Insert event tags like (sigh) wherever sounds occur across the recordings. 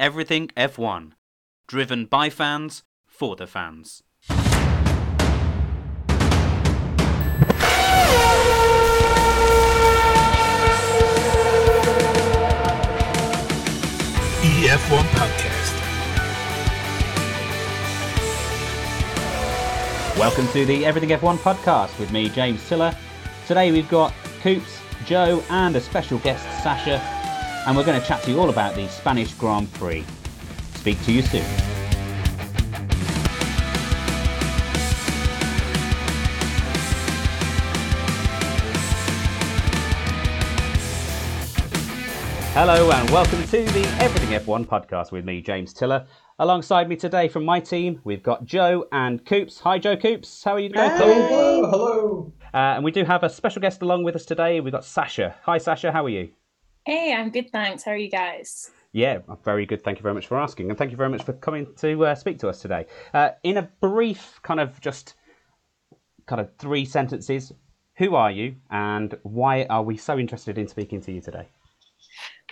Everything F1. Driven by fans, for the fans. EF1 Podcast. Welcome to the Everything F1 podcast with me, James Tiller. Today we've got Coops, Joe, and a special guest, Sasha, and we're going to chat to you all about the Spanish Grand Prix. Speak to you soon. Hello and welcome to the Everything F1 podcast with me, James Tiller. Alongside me today from my team, we've got Joe and Coops. Hi, Joe Coops. How are you doing? Hello, hello. Uh, and we do have a special guest along with us today. We've got Sasha. Hi, Sasha. How are you? Hey, I'm good, thanks. How are you guys? Yeah, very good. Thank you very much for asking, and thank you very much for coming to uh, speak to us today. Uh, in a brief, kind of just kind of three sentences, who are you, and why are we so interested in speaking to you today?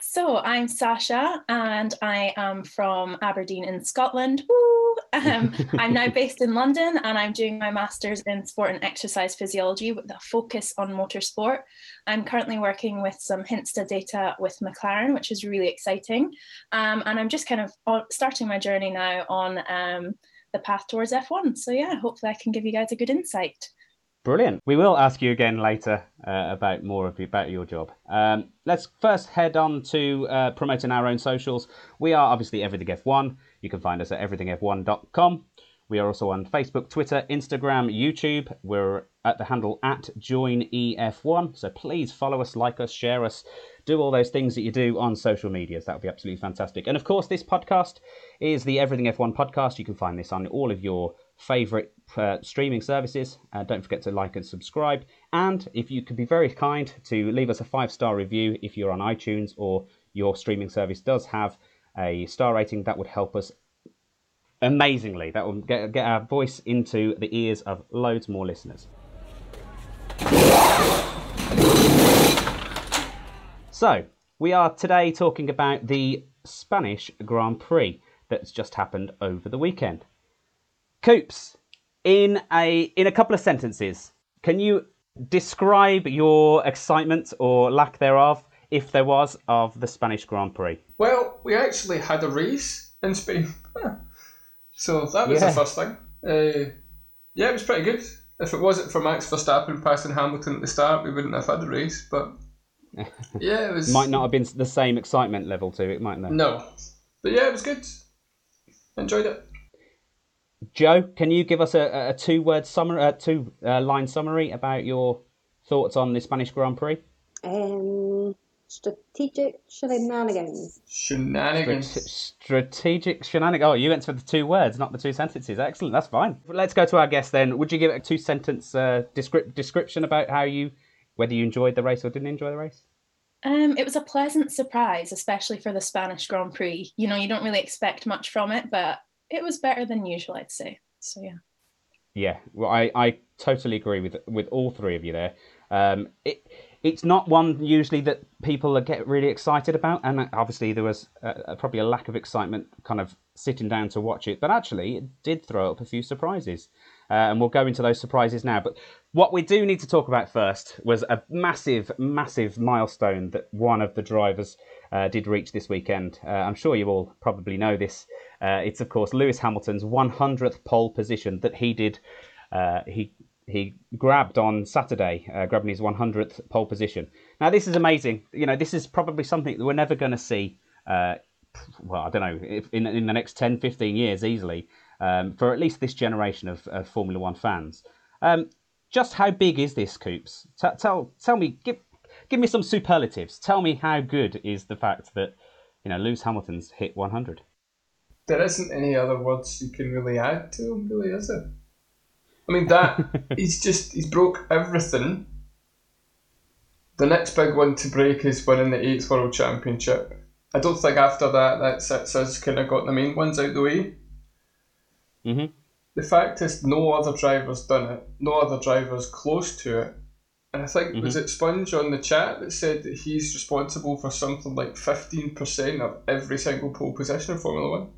So, I'm Sasha, and I am from Aberdeen in Scotland. Woo! Um, I'm now (laughs) based in London, and I'm doing my master's in sport and exercise physiology with a focus on motorsport. I'm currently working with some Hinsta data with McLaren, which is really exciting. Um, and I'm just kind of starting my journey now on um, the path towards F1. So, yeah, hopefully, I can give you guys a good insight. Brilliant. We will ask you again later uh, about more of you, about your job. Um, let's first head on to uh, promoting our own socials. We are obviously Everything F1. You can find us at everythingf1.com. We are also on Facebook, Twitter, Instagram, YouTube. We're at the handle at joinef1. So please follow us, like us, share us, do all those things that you do on social medias. That would be absolutely fantastic. And of course, this podcast is the Everything F1 podcast. You can find this on all of your favorite uh, streaming services. Uh, don't forget to like and subscribe. And if you could be very kind to leave us a five star review if you're on iTunes or your streaming service does have a star rating, that would help us amazingly. That will get, get our voice into the ears of loads more listeners. So, we are today talking about the Spanish Grand Prix that's just happened over the weekend. Coops, in a in a couple of sentences, can you describe your excitement or lack thereof, if there was, of the Spanish Grand Prix? Well, we actually had a race in Spain. (laughs) so that was Yeah. the first thing. Uh, yeah, it was pretty good. If it wasn't for Max Verstappen passing Hamilton at the start, we wouldn't have had a race. But (laughs) yeah, it was. Might not have been the same excitement level to it, mightn't there? No. But yeah, it was good. Enjoyed it. Joe, can you give us a, a two word summary, a two uh, line summary about your thoughts on the Spanish Grand Prix? Um, strategic shenanigans. Shenanigans. Strategic shenanigans. Oh, you went for the two words, not the two sentences. Excellent, that's fine. Let's go to our guest then. Would you give a two sentence uh, descrip- description about how you, whether you enjoyed the race or didn't enjoy the race? Um, it was a pleasant surprise, especially for the Spanish Grand Prix. You know, you don't really expect much from it, but it was better than usual, I'd say. So yeah. Yeah, well, I, I totally agree with with all three of you there. Um, it it's not one usually that people get really excited about, and obviously there was uh, probably a lack of excitement kind of sitting down to watch it. But actually, it did throw up a few surprises, uh, and we'll go into those surprises now. But what we do need to talk about first was a massive, massive milestone that one of the drivers uh, did reach this weekend. Uh, I'm sure you all probably know this. Uh, it's of course Lewis Hamilton's 100th pole position that he did. Uh, he he grabbed on Saturday, uh, grabbing his 100th pole position. Now this is amazing. You know, this is probably something that we're never going to see. Well, I don't know if in in the next 10, 15 years easily um, for at least this generation of, of Formula One fans. Um, just how big is this, Coops? T- tell tell me, give give me some superlatives. Tell me how good is the fact that you know Lewis Hamilton's hit 100. There isn't any other words you can really add to him, really, is it? I mean, that (laughs) he's just he's broke everything. The next big one to break is winning the eighth world championship. I don't think after that that sits us kind of got the main ones out the way. Mhm. The fact is, no other driver's done it. No other driver's close to it. And I think was it Sponge on the chat that said that he's responsible for something like fifteen percent of every single pole position in Formula One,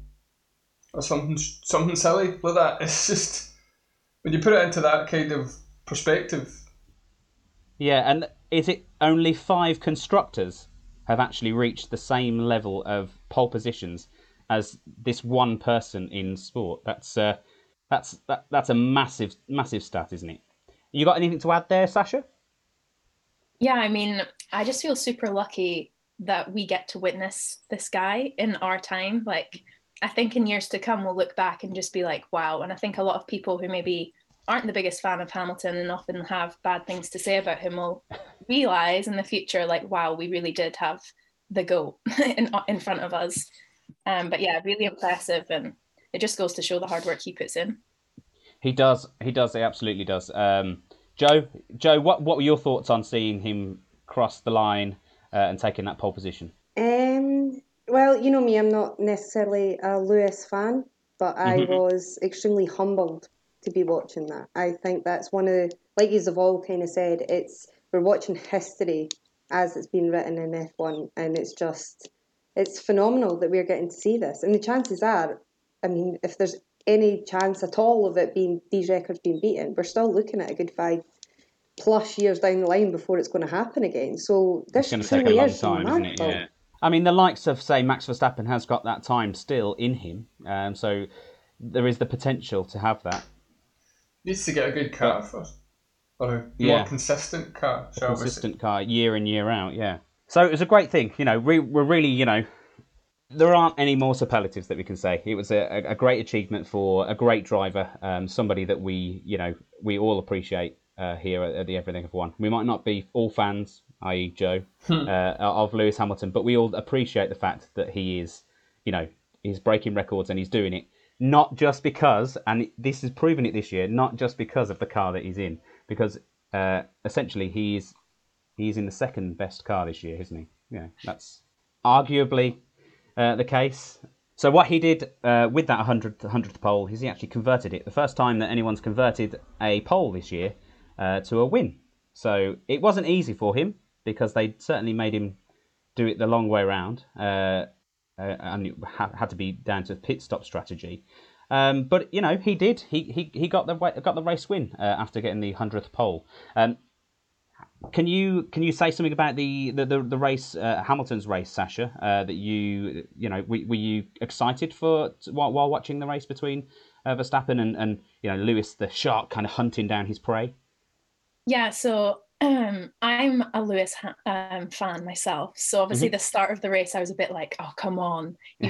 or something something silly like that. (laughs) It's just when you put it into that kind of perspective. Yeah, and is it only five constructors have actually reached the same level of pole positions as this one person in sport? That's uh, that's that, that's a massive massive stat, isn't it? You got anything to add there, Sasha? Yeah, I mean, I just feel super lucky that we get to witness this guy in our time. Like, I think in years to come, we'll look back and just be like, wow. And I think a lot of people who maybe aren't the biggest fan of Hamilton and often have bad things to say about him will realize in the future, like, wow, we really did have the goat (laughs) in, in front of us. Um, but yeah, really impressive. And it just goes to show the hard work he puts in. He does. He does. He absolutely does. Um, Joe, Joe, what what were your thoughts on seeing him cross the line uh, and taking that pole position? Um, well, you know me, I'm not necessarily a Lewis fan, but I Mhm. was extremely humbled to be watching that. I think that's one of the, like you've all kind of said, it's we're watching history as it's been written in F1, and it's just it's phenomenal that we're getting to see this. And the chances are, I mean, if there's any chance at all of it being these records being beaten, we're still looking at a good five plus years down the line before it's going to happen again. So this It's going to take a long time, isn't it? Yeah. I mean, the likes of say Max Verstappen has got that time still in him, um, so there is the potential to have that. Needs to get a good car first, or a Yeah. more consistent car. Shall we say. consistent car year in year out. Yeah. So it was a great thing. You know, we, we're really you know there aren't any more superlatives that we can say. It was a, a great achievement for a great driver, um, somebody that we you know we all appreciate uh, here at, at the Everything F1. We might not be all fans, i.e. Joe, uh, of Lewis Hamilton, but we all appreciate the fact that he is you know he's breaking records and he's doing it not just because, and this has proven it this year, not just because of the car that he's in, because uh, essentially he's he's in the second best car this year, isn't he? Yeah, that's arguably uh, the case. So what he did uh, with that 100th, 100th pole is he actually converted it. The first time that anyone's converted a pole this year uh, to a win. So it wasn't easy for him because they certainly made him do it the long way around, uh, uh, and it ha- had to be down to pit stop strategy. Um, but you know he did. He he, he got the got the race win uh, after getting the hundredth pole. Um, can you can you say something about the the, the, the race uh, Hamilton's race, Sasha? Uh, that you you know were, were you excited for while, while watching the race between uh, Verstappen and and you know Lewis the shark kind of hunting down his prey? Yeah, so um, I'm a Lewis ha- um, fan myself. So obviously, the start of the race, I was a bit like, "Oh, come on, (laughs)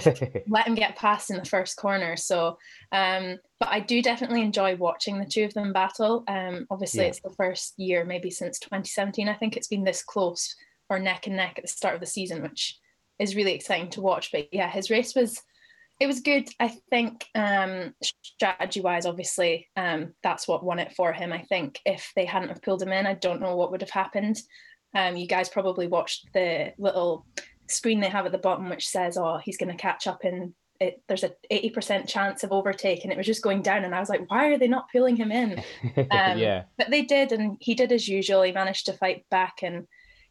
let him get past in the first corner." So, um, but I do definitely enjoy watching the two of them battle. Um, obviously, Yeah. it's the first year, maybe since 2017. I think it's been this close or neck and neck at the start of the season, which is really exciting to watch. But yeah, his race was it was good. I think um, strategy wise, obviously, um, that's what won it for him. I think if they hadn't have pulled him in, I don't know what would have happened. Um, you guys probably watched the little screen they have at the bottom, which says, "Oh, he's going to catch up in." It, there's a 80% chance of overtake and it was just going down and i was like why are they not pulling him in (laughs) Um, yeah, but they did and he did as usual he managed to fight back and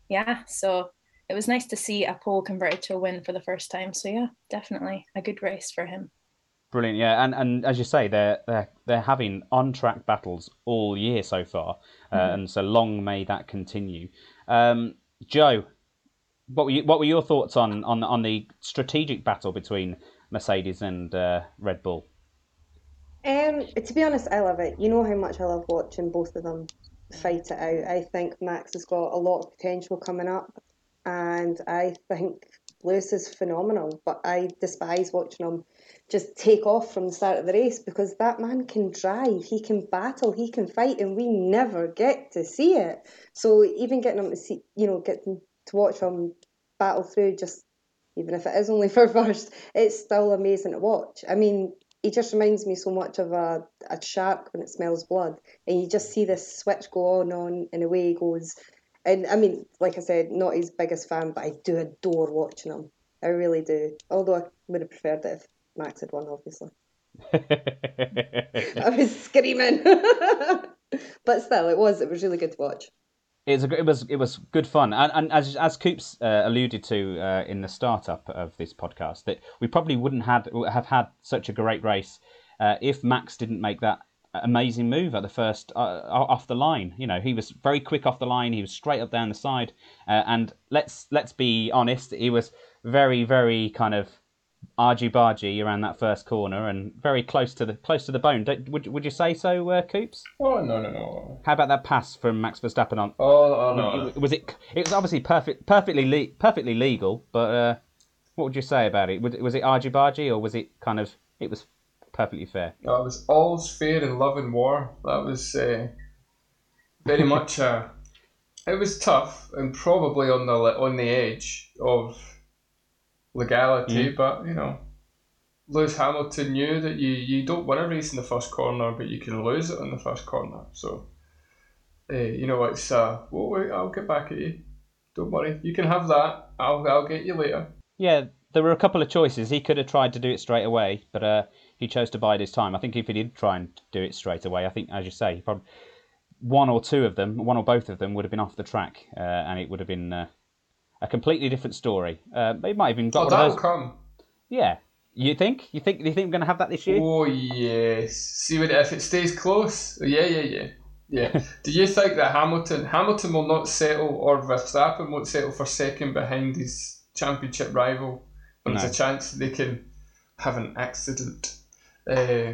yeah so it was nice to see a pole converted to a win for the first time so yeah definitely a good race for him brilliant. Yeah, and and as you say, they're they're they're having on track battles all year so far, uh, and so long may that continue. Um, Joe, what were you, what were your thoughts on on on the strategic battle between Mercedes and uh, Red Bull? Um, to be honest, I love it. You know how much I love watching both of them fight it out. I think Max has got a lot of potential coming up, and I think Lewis is phenomenal. But I despise watching him just take off from the start of the race because that man can drive, he can battle, he can fight, and we never get to see it. So even getting him to see, you know, getting to watch him battle through just even if it is only (laughs) for first, it's still amazing to watch. I mean, he just reminds me so much of a, a shark when it smells blood, and you just see this switch go on, on, and away he goes. And I mean, like I said, not his biggest fan, but I do adore watching him. I really do. Although I would have preferred it if Max had won, obviously. (laughs) I was screaming, (laughs) but still, it was it was really good to watch. It was, a, it was it was good fun, and, and as as Coops uh, alluded to uh, in the startup of this podcast, that we probably wouldn't had have had such a great race uh, if Max didn't make that amazing move at the first uh, off the line. You know, he was very quick off the line. He was straight up down the side, uh, and let's let's be honest, he was very very kind of argy bargy around that first corner and very close to the close to the bone. Don't, would would you say so, uh, Coops? Oh no no no. How about that pass from Max Verstappen on? Oh, oh no. Was it? It was obviously perfect, perfectly le- perfectly legal. But uh, what would you say about it? Was, was it argy bargy or was it kind of? It was perfectly fair. No, it was all's fair in love and war. That was uh, very (laughs) much a. It was tough and probably on the on the edge of legality, Mm. but you know, Lewis Hamilton knew that you, you don't win a race in the first corner, but you can lose it in the first corner. So, uh, you know, it's uh, well, wait, I'll get back at you. Don't worry, you can have that. I'll I'll get you later. Yeah, there were a couple of choices. He could have tried to do it straight away, but uh, he chose to bide his time. I think if he did try and do it straight away, I think, as you say, he probably one or two of them, one or both of them, would have been off the track, uh, and it would have been uh, a completely different story. Uh, they might have even got Oh, that'll those. come. Yeah, you think? You think? You think we're going to have that this year? Oh yes. See what if it stays close? Yeah, yeah, yeah. Yeah. (laughs) Do you think that Hamilton Hamilton will not settle or Verstappen won't settle for second behind his championship rival? When No. There's a chance they can have an accident. Uh,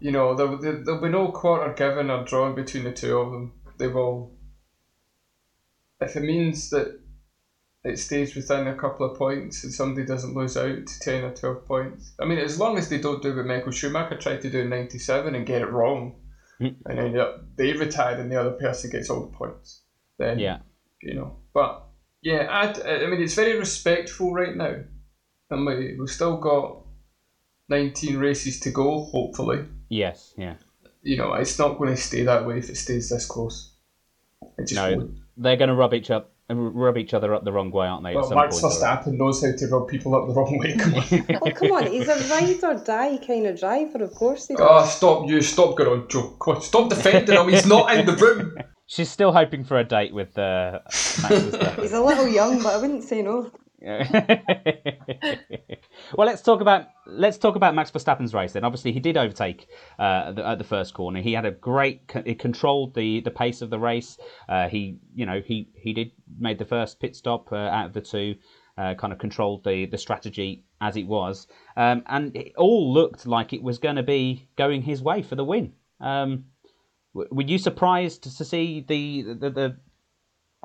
you know, there, there, there'll be no quarter given or drawn between the two of them. They will. If it means that it stays within a couple of points and somebody doesn't lose out to 10 or 12 points. I mean, as long as they don't do what Michael Schumacher tried to do in 97 and get it wrong, Mm. and then yeah, they retire and the other person gets all the points, then, Yeah. you know. But, yeah, I'd, I mean, it's very respectful right now. And we, we've still got 19 races to go, hopefully. Yes. Yeah. You know, it's not going to stay that way if it stays this close. It just No, won't. they're going to rub each up, rub each other up the wrong way, aren't they? at Well, some Max point or other? Verstappen knows how to rub people up the wrong way. Come on. (laughs) Oh, come on, he's a ride or die kind of driver, of course he does. Oh, stop you. Stop going on, Joe. Stop defending him. He's not in the room. (laughs) She's still hoping for a date with uh, Max (laughs) Verstappen. He's a little young, but I wouldn't say no. (laughs) well, let's talk about let's talk about Max Verstappen's race. Then, obviously, he did overtake uh, the, at the first corner. He had a great, he controlled the, the pace of the race. Uh, he, you know, he he did made the first pit stop uh, out of the two. Uh, kind of controlled the, the strategy as it was, um, and it all looked like it was going to be going his way for the win. Um, were you surprised to see the the, the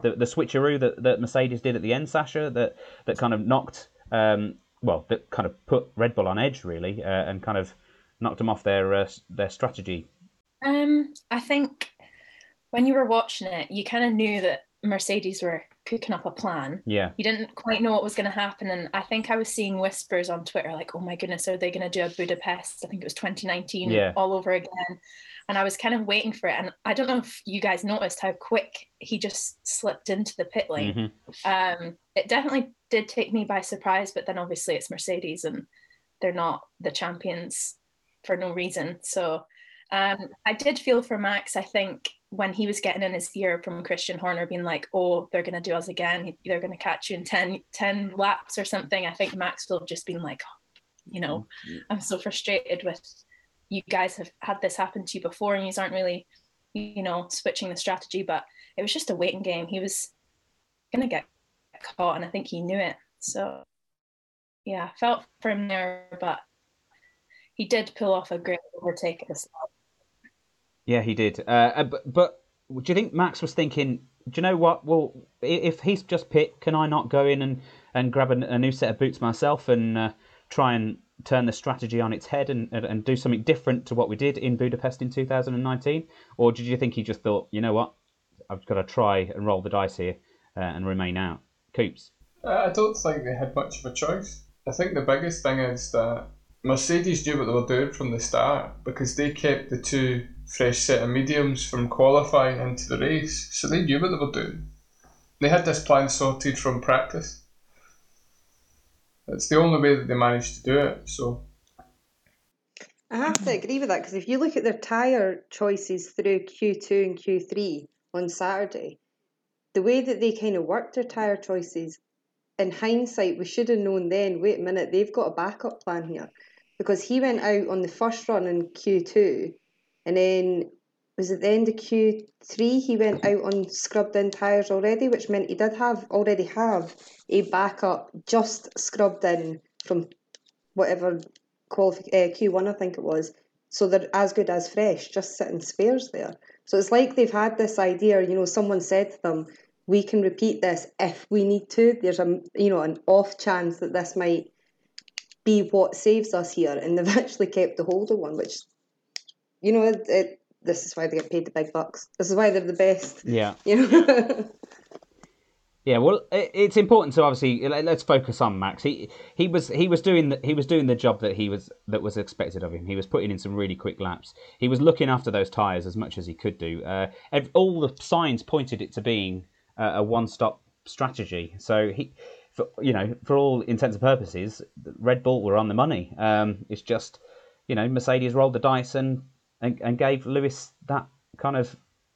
the, the switcheroo that, that Mercedes did at the end, Sasha, that that kind of knocked, um, well, that kind of put Red Bull on edge really, uh, and kind of knocked them off their uh, their strategy. Um, I think when you were watching it, you kind of knew that Mercedes were cooking up a plan. Yeah, You didn't quite know what was going to happen, and I think I was seeing whispers on Twitter like, "Oh my goodness, are they going to do a Budapest?" I think it was 2019 Yeah. all over again, and I was kind of waiting for it. And I don't know if you guys noticed how quick he just slipped into the pit lane. Mhm. Um, it definitely did take me by surprise, but then obviously it's Mercedes and they're not the champions for no reason. So um, I did feel for Max. I think when he was getting in his ear from Christian Horner being like, oh, they're going to do us again. They're going to catch you in 10, 10 laps or something. I think Max will have just been like, you know, I'm so frustrated with you guys have had this happen to you before and you aren't really, you know, switching the strategy. But it was just a waiting game. He was going to get caught and I think he knew it. So yeah, felt for him there, but he did pull off a great overtake yeah, he did. Uh, uh, but, but do you think Max was thinking? Do you know what? Well, if he's just pit, can I not go in and, and grab a, a new set of boots myself and uh, try and turn the strategy on its head and, and, do something different to what we did in Budapest in 2019? Or did you think he just thought, you know what, I've got to try and roll the dice here uh, and remain out? Coops. Uh, I don't think they had much of a choice. I think the biggest thing is that Mercedes knew what they were doing from the start because they kept the two fresh set of mediums from qualifying into the race, so they knew what they were doing. They had this plan sorted from practice. It's the only way that they managed to do it. So I have to agree with that because if you look at their tyre choices through Q2 and Q3 on Saturday, the way that they kind of worked their tyre choices, in hindsight, we should have known then, wait a minute, they've got a backup plan here. Because he went out on the first run in Q2, and then was at the end of Q3 he went out on scrubbed in tyres already, which meant he did have already have a backup just scrubbed in from whatever qualifi- uh, Q1 I think it was. So they're as good as fresh, just sitting spares there. So it's like they've had this idea, you know, someone said to them, we can repeat this if we need to. There's a you know an off chance that this might be what saves us here, and they've (laughs) actually kept the hold of one, which you know it, it this is why they get paid the big bucks. This is why they're the best. Yeah. You know. (laughs) Yeah, well, it, it's important to obviously let- let's focus on Max. He he was he was doing the, he was doing the job that he was that was expected of him. He was putting in some really quick laps. He was looking after those tires as much as he could do. Uh, all the signs pointed it to being uh, a one-stop strategy. So he, for, you know, for all intents and purposes, Red Bull were on the money. Um, it's just, you know, Mercedes rolled the dice and, and and gave Lewis that kind of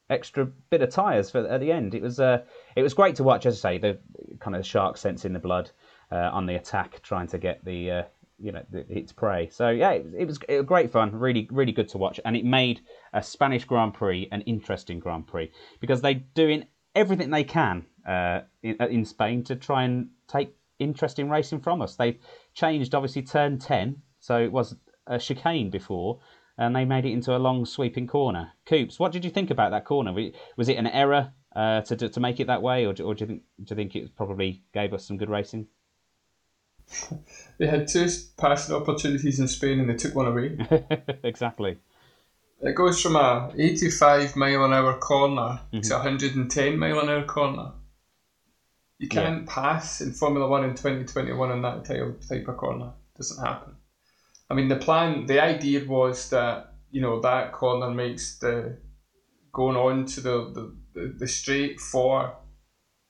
extra bit of tyres for at the end. It was uh, it was great to watch, as I say, the kind of shark sense in the blood uh, on the attack, trying to get the uh, you know the, its prey. So yeah, it was, it was it was great fun, really really good to watch, and it made a Spanish Grand Prix an interesting Grand Prix because they're doing everything they can uh, in, in Spain to try and take interesting racing from us. They've changed obviously turn ten, so it was a chicane before and they made it into a long sweeping corner. Coops, what did you think about that corner? Was it an error uh, to to make it that way, or, or do you think do you think it probably gave us some good racing? (laughs) They had two passing opportunities in Spain and they took one away. (laughs) exactly. It goes from a 85 mile an hour corner to a 110 mile an hour corner. You can't pass in Formula One in 2021 on that type type of corner. doesn't happen. I mean, the plan, the idea was that you know that corner makes the going on to the the, the, straight for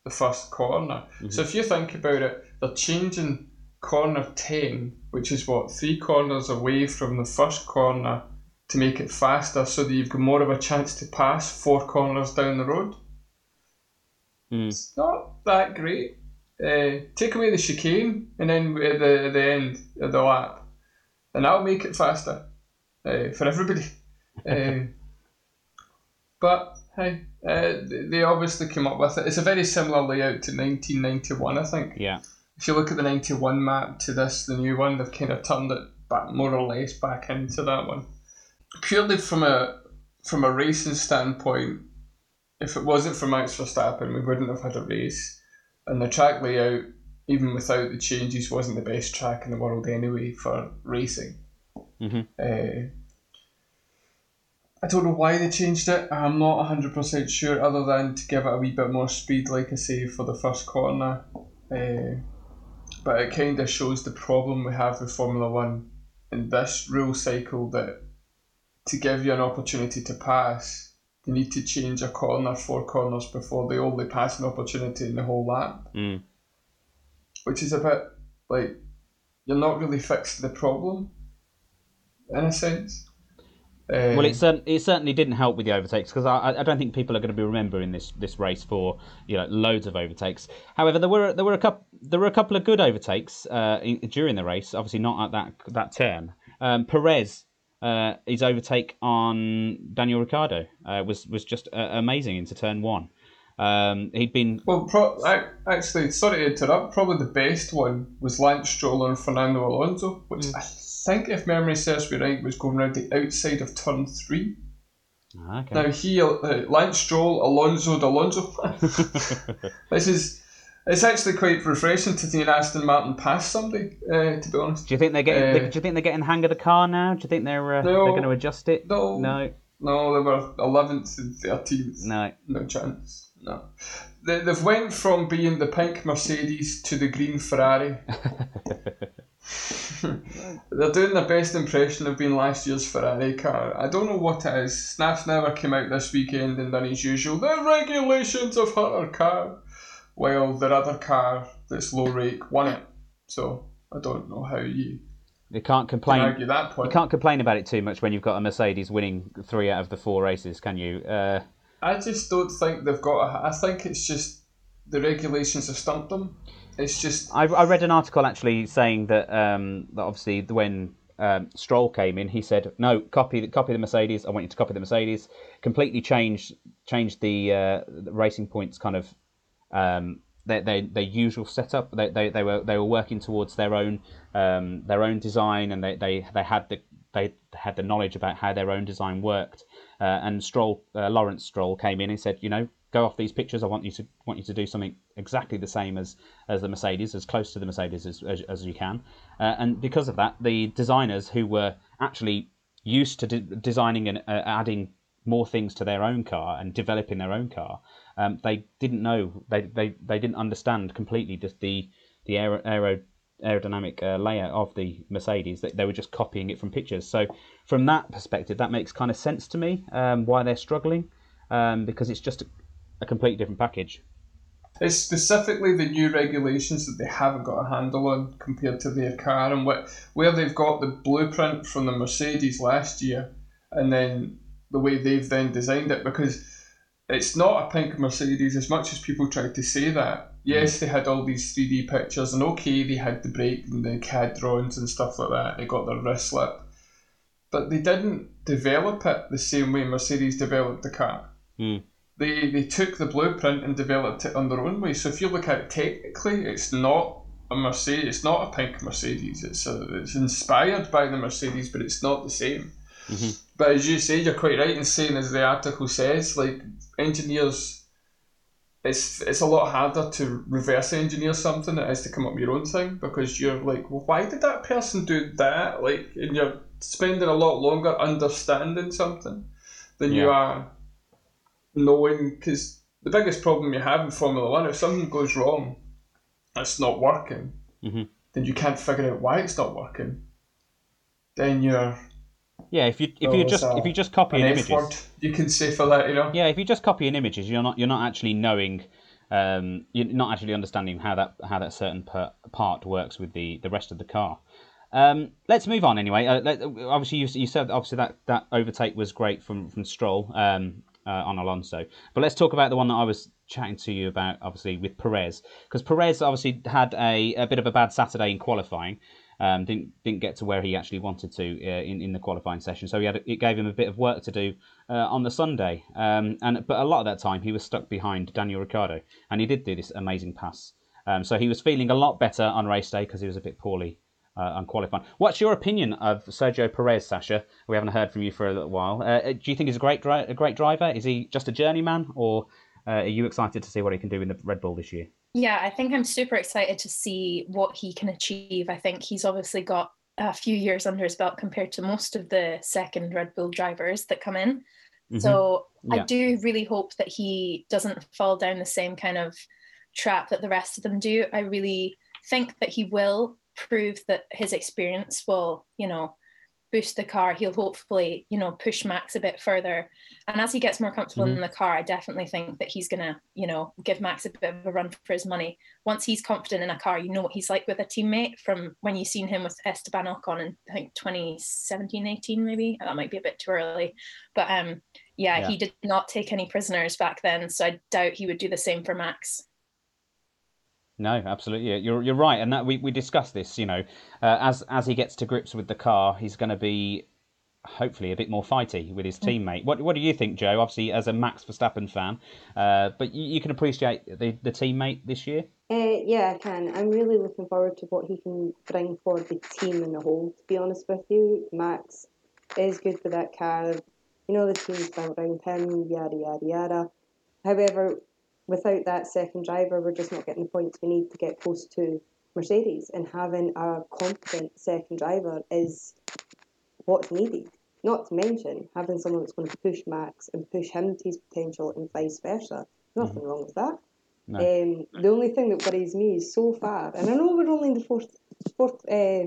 the first corner. So if you think about it, they're changing corner 10, which is what, three corners away from the first corner to make it faster so that you've got more of a chance to pass four corners down the road. Mm. It's not that great. Uh, take away the chicane and then at the, at the end of the lap, and I'll make it faster uh, for everybody. uh, (laughs) but hey, uh, they- they obviously came up with it. It's a very similar layout to 1991, I think. Yeah. If you look at the 91 map to this, the new one, they've kind of turned it back more or less back into that one. Purely from a from a racing standpoint, if it wasn't for Max Verstappen, we wouldn't have had a race. And the track layout, even without the changes, wasn't the best track in the world anyway for racing. Mhm. Uh, I don't know why they changed it. I'm not 100% sure, other than to give it a wee bit more speed, like I say, for the first corner. Uh, but it kind of shows the problem we have with Formula One in this rule cycle that to give you an opportunity to pass, you need to change a corner four corners before the only passing opportunity in the whole lap, Mm. Which is a bit like you're not really fixing the problem in a sense. Um, Well, it, cer- it certainly didn't help with the overtakes because I, I don't think people are going to be remembering this, this race for you know loads of overtakes. However, there were there were a couple there were a couple of good overtakes uh, in, during the race. Obviously, not at that that turn. Um, Perez, uh, his overtake on Daniel Ricciardo uh, was was just uh, amazing into turn one. Um, he'd been Well, pro- I, actually, sorry to interrupt. Probably the best one was Lance Stroll and Fernando Alonso, which I think, if memory serves me right, was going around the outside of turn three. Ah, okay. Now he, uh, Lance Stroll, Alonso, Alonso. (laughs) this is. It's actually quite refreshing to see an Aston Martin pass somebody. Uh, to be honest, Do you think they're getting? Uh, do you think they're getting the hang of the car now? Do you think they're uh, No. they're going to adjust it? No. No. no, they were eleventh and thirteenth. No. No chance. No. They, they've went from being the pink Mercedes to the green Ferrari. (laughs) They're doing their best impression of being last year's Ferrari car. I don't know what it is. Snaps never came out this weekend and done his usual, the regulations have hurt our car. Well, their other car that's low rake won it. So I don't know how you you can't can complain. argue that You can't complain about it too much when you've got a Mercedes winning three out of the four races, can you? Uh, I just don't think they've got. A, I think it's just the regulations have stumped them. It's just I, I read an article actually saying that um, that obviously when um, Stroll came in, he said, "No, copy the copy the Mercedes. I want you to copy the Mercedes." Completely changed changed the, uh, the Racing Point's kind of um, their, their, their usual setup. They, they, they were they were working towards their own um, their own design, and they, they, they had the they had the knowledge about how their own design worked. Uh, and Stroll, uh, Lawrence Stroll, came in and said, you know, go off these pictures. I want you to want you to do something exactly the same as as the Mercedes, as close to the Mercedes as as, as you can. Uh, and because of that, the designers who were actually used to de- designing and uh, adding more things to their own car and developing their own car, um, they didn't know they, they, they didn't understand completely just the the aero aerodynamic uh, layout of the Mercedes. They, they were just copying it from pictures. So from that perspective, that makes kind of sense to me um, why they're struggling um, because it's just a, a completely different package. It's specifically the new regulations that they haven't got a handle on compared to their car, and what where they've got the blueprint from the Mercedes last year, and then the way they've then designed it. Because it's not a pink Mercedes as much as people tried to say that. Yes, they had all these 3D pictures, and okay, they had the brake and the CAD drawings and stuff like that. They got their wrist slip, but they didn't develop it the same way Mercedes developed the car. Mm. They they took the blueprint and developed it on their own way. So if you look at it technically, it's not a Mercedes. It's not a pink Mercedes. It's a, it's inspired by the Mercedes, but it's not the same. Mm-hmm. But as you say, you're quite right in saying, as the article says, like engineers, it's it's a lot harder to reverse engineer something than it is to come up with your own thing because you're like, well, why did that person do that? Like, and you're spending a lot longer understanding something than you are knowing. Because the biggest problem you have in Formula One, if something goes wrong, it's not working, Mhm. then you can't figure out why it's not working. Then you're Yeah, if you if Oh, you just if you just copy an an F images, word you can say for that, you know. yeah, if you just copy an images, you're not you're not actually knowing. Um, you're not actually understanding how that how that certain per, part works with the, the rest of the car. Um, let's move on anyway. Uh, let, obviously, you, you said obviously that, that overtake was great from from Stroll um, uh, on Alonso, but let's talk about the one that I was chatting to you about, obviously with Perez, because Perez obviously had a, a bit of a bad Saturday in qualifying. Um, didn't didn't get to where he actually wanted to uh, in in the qualifying session, so he had it gave him a bit of work to do uh, on the Sunday. Um, and but a lot of that time he was stuck behind Daniel Ricciardo, and he did do this amazing pass. Um, so he was feeling a lot better on race day because he was a bit poorly uh, on qualifying. What's your opinion of Sergio Perez, Sasha? We haven't heard from you for a little while. Uh, do you think he's a great dri- a great driver? Is he just a journeyman, or uh, are you excited to see what he can do in the Red Bull this year? Yeah, I think I'm super excited to see what he can achieve. I think he's obviously got a few years under his belt compared to most of the second Red Bull drivers that come in. So Yeah. I do really hope that he doesn't fall down the same kind of trap that the rest of them do. I really think that he will prove that his experience will, you know, boost the car. He'll hopefully, you know, push Max a bit further. And as he gets more comfortable in the car, I definitely think that he's gonna, you know, give Max a bit of a run for his money. Once he's confident in a car, you know what he's like with a teammate from when you've seen him with Esteban Ocon in I think 2017, 18 maybe. That might be a bit too early. But um yeah, Yeah. he did not take any prisoners back then, so I doubt he would do the same for Max. No, absolutely. Yeah, You're you're right, and that we, we discussed this. You know, uh, as as he gets to grips with the car, he's going to be hopefully a bit more fighty with his teammate. What what do you think, Joe? Obviously, as a Max Verstappen fan, uh, but you, you can appreciate the the teammate this year. Uh, yeah, I can. I'm really looking forward to what he can bring for the team in the whole. To be honest with you, Max is good for that car. You know the team's built around him, yada yada yada. However, without that second driver, we're just not getting the points we need to get close to Mercedes. And having a competent second driver is what's needed. Not to mention having someone that's going to push Max and push him to his potential and vice versa. Nothing wrong with that. No. Um, the only thing that worries me is so far, and I know we're only in the fourth fourth uh,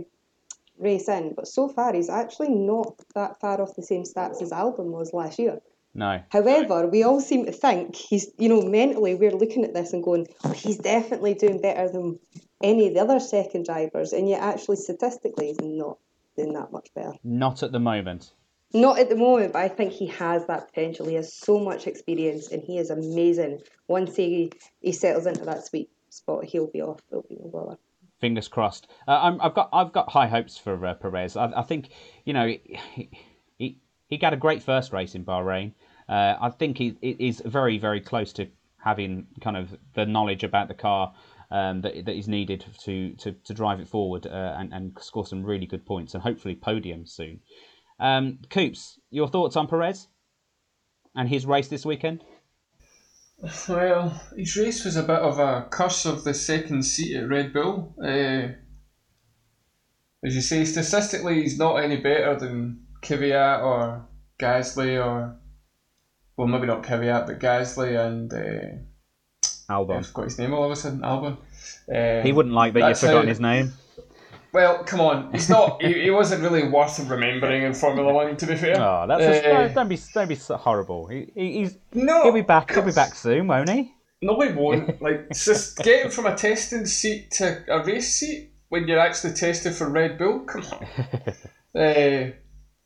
race in, but so far he's actually not that far off the same stats as Albon was last year. No, However, we all seem to think he's, you know, mentally we're looking at this and going, oh, he's definitely doing better than any of the other second drivers, and yet actually statistically he's not doing that much better. not at the moment. Not at the moment, but I think he has that potential. He has so much experience and he is amazing. Once he, he settles into that sweet spot, he'll be off. There'll be no bother. Fingers crossed. Uh, i have got I've got high hopes for uh, Perez. I, I, think you know he, he he got a great first race in Bahrain. Uh, I think he is very very close to having kind of the knowledge about the car um, that that is needed to to, to drive it forward uh, and and score some really good points and hopefully podium soon. Um, Coops, your thoughts on Perez and his race this weekend? (laughs) Well, his race was a bit of a curse of the second seat at Red Bull. Uh, as you say, statistically, he's not any better than Kvyat or Gasly or, well, maybe not Kvyat, but Gasly and uh, Albon. I've got his name all of a sudden, Albon. Uh, he wouldn't like that you've forgotten how, his name. Well, come on, he's not. (laughs) he, he wasn't really worth remembering in Formula One. To be fair. Oh, that's uh, a, don't be don't be so horrible. He, he's no. He'll be back. He'll be back soon, won't he? No, he won't. (laughs) like, just getting from a testing seat to a race seat when you're actually tested for Red Bull. Come on. (laughs) uh,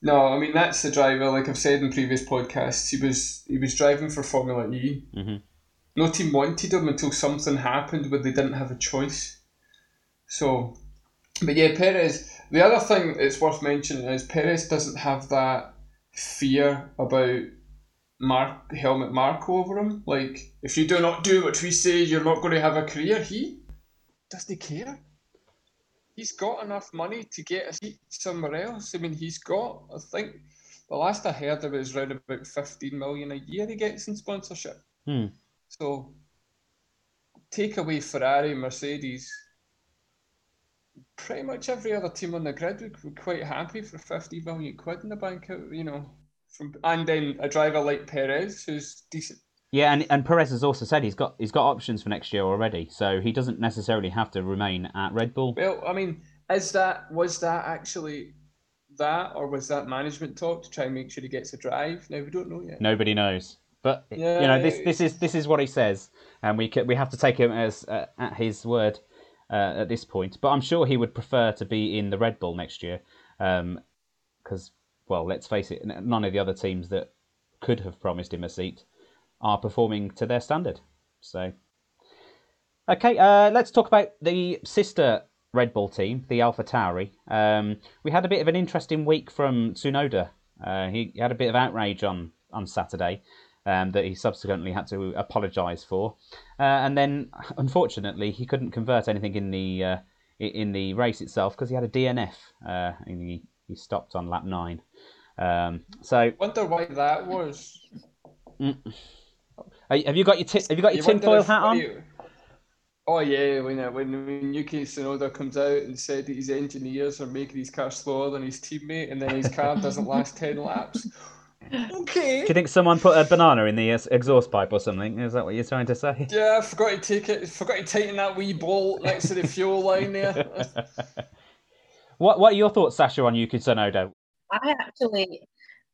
no, I mean that's the driver. Like I've said in previous podcasts, he was he was driving for Formula E. Mm-hmm. No team wanted him until something happened where they didn't have a choice. So but yeah, Perez. The other thing it's worth mentioning is Perez doesn't have that fear about Mark Helmut Marko over him. Like, if you do not do what we say, you're not going to have a career. He doesn't care. He's got enough money to get a seat somewhere else. I mean, he's got. I think the last I heard of it was around about fifteen million a year he gets in sponsorship. Hmm. So take away Ferrari, Mercedes pretty much every other team on the grid would be quite happy for 50 million quid in the bank, you know. From and then a driver like Perez who's decent. Yeah, and, and Perez has also said he's got he's got options for next year already, so he doesn't necessarily have to remain at Red Bull. Well, I mean, is that was that actually that, or was that management talk to try and make sure he gets a drive? Now we don't know yet. Nobody knows, but yeah, you know this this is this is what he says, and we we have to take him as uh, at his word uh, at this point. But I'm sure he would prefer to be in the Red Bull next year, because um, well, let's face it, none of the other teams that could have promised him a seat are performing to their standard. So, okay, uh, let's talk about the sister Red Bull team, the Alpha Tauri. Um, we had a bit of an interesting week from Tsunoda. Uh, he had a bit of outrage on on Saturday um, that he subsequently had to apologise for. Uh, and then, unfortunately, he couldn't convert anything in the uh, in the race itself because he had a DNF. Uh, and he, he stopped on lap nine. Um, so wonder why that was. Have you got your t- have you got your you tinfoil hat on? You... Oh yeah, when uh, when, when Yuki Tsunoda comes out and said that his engineers are making his car slower than his teammate, and then his car doesn't last ten laps. (laughs) Okay. Do you think someone put a banana in the exhaust pipe or something? Is that what you're trying to say? Yeah, I forgot to take it. Forgot to tighten that wee bolt next to the fuel line there. (laughs) what What are your thoughts, Sasha, on Yuki Tsunoda? I actually,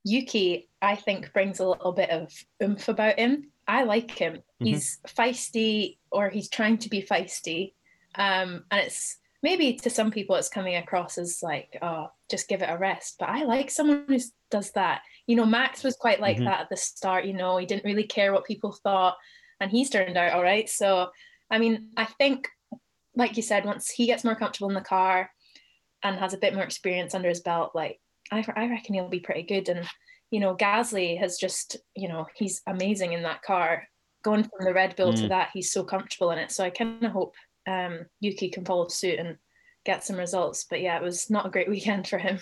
Yuki, I think brings a little bit of oomph about him. I like him. Mm-hmm. He's feisty, or he's trying to be feisty, um, and it's maybe to some people it's coming across as like, oh, just give it a rest. But I like someone who does that you know, Max was quite like mm-hmm. that at the start, you know, he didn't really care what people thought, and he's turned out all right. So, I mean, I think, like you said, once he gets more comfortable in the car and has a bit more experience under his belt, like, I, I reckon he'll be pretty good. And, you know, Gasly has just, you know, he's amazing in that car. Going from the Red Bull mm. to that, he's so comfortable in it. So I kind of hope um, Yuki can follow suit and get some results. But yeah, it was not a great (laughs) weekend for him.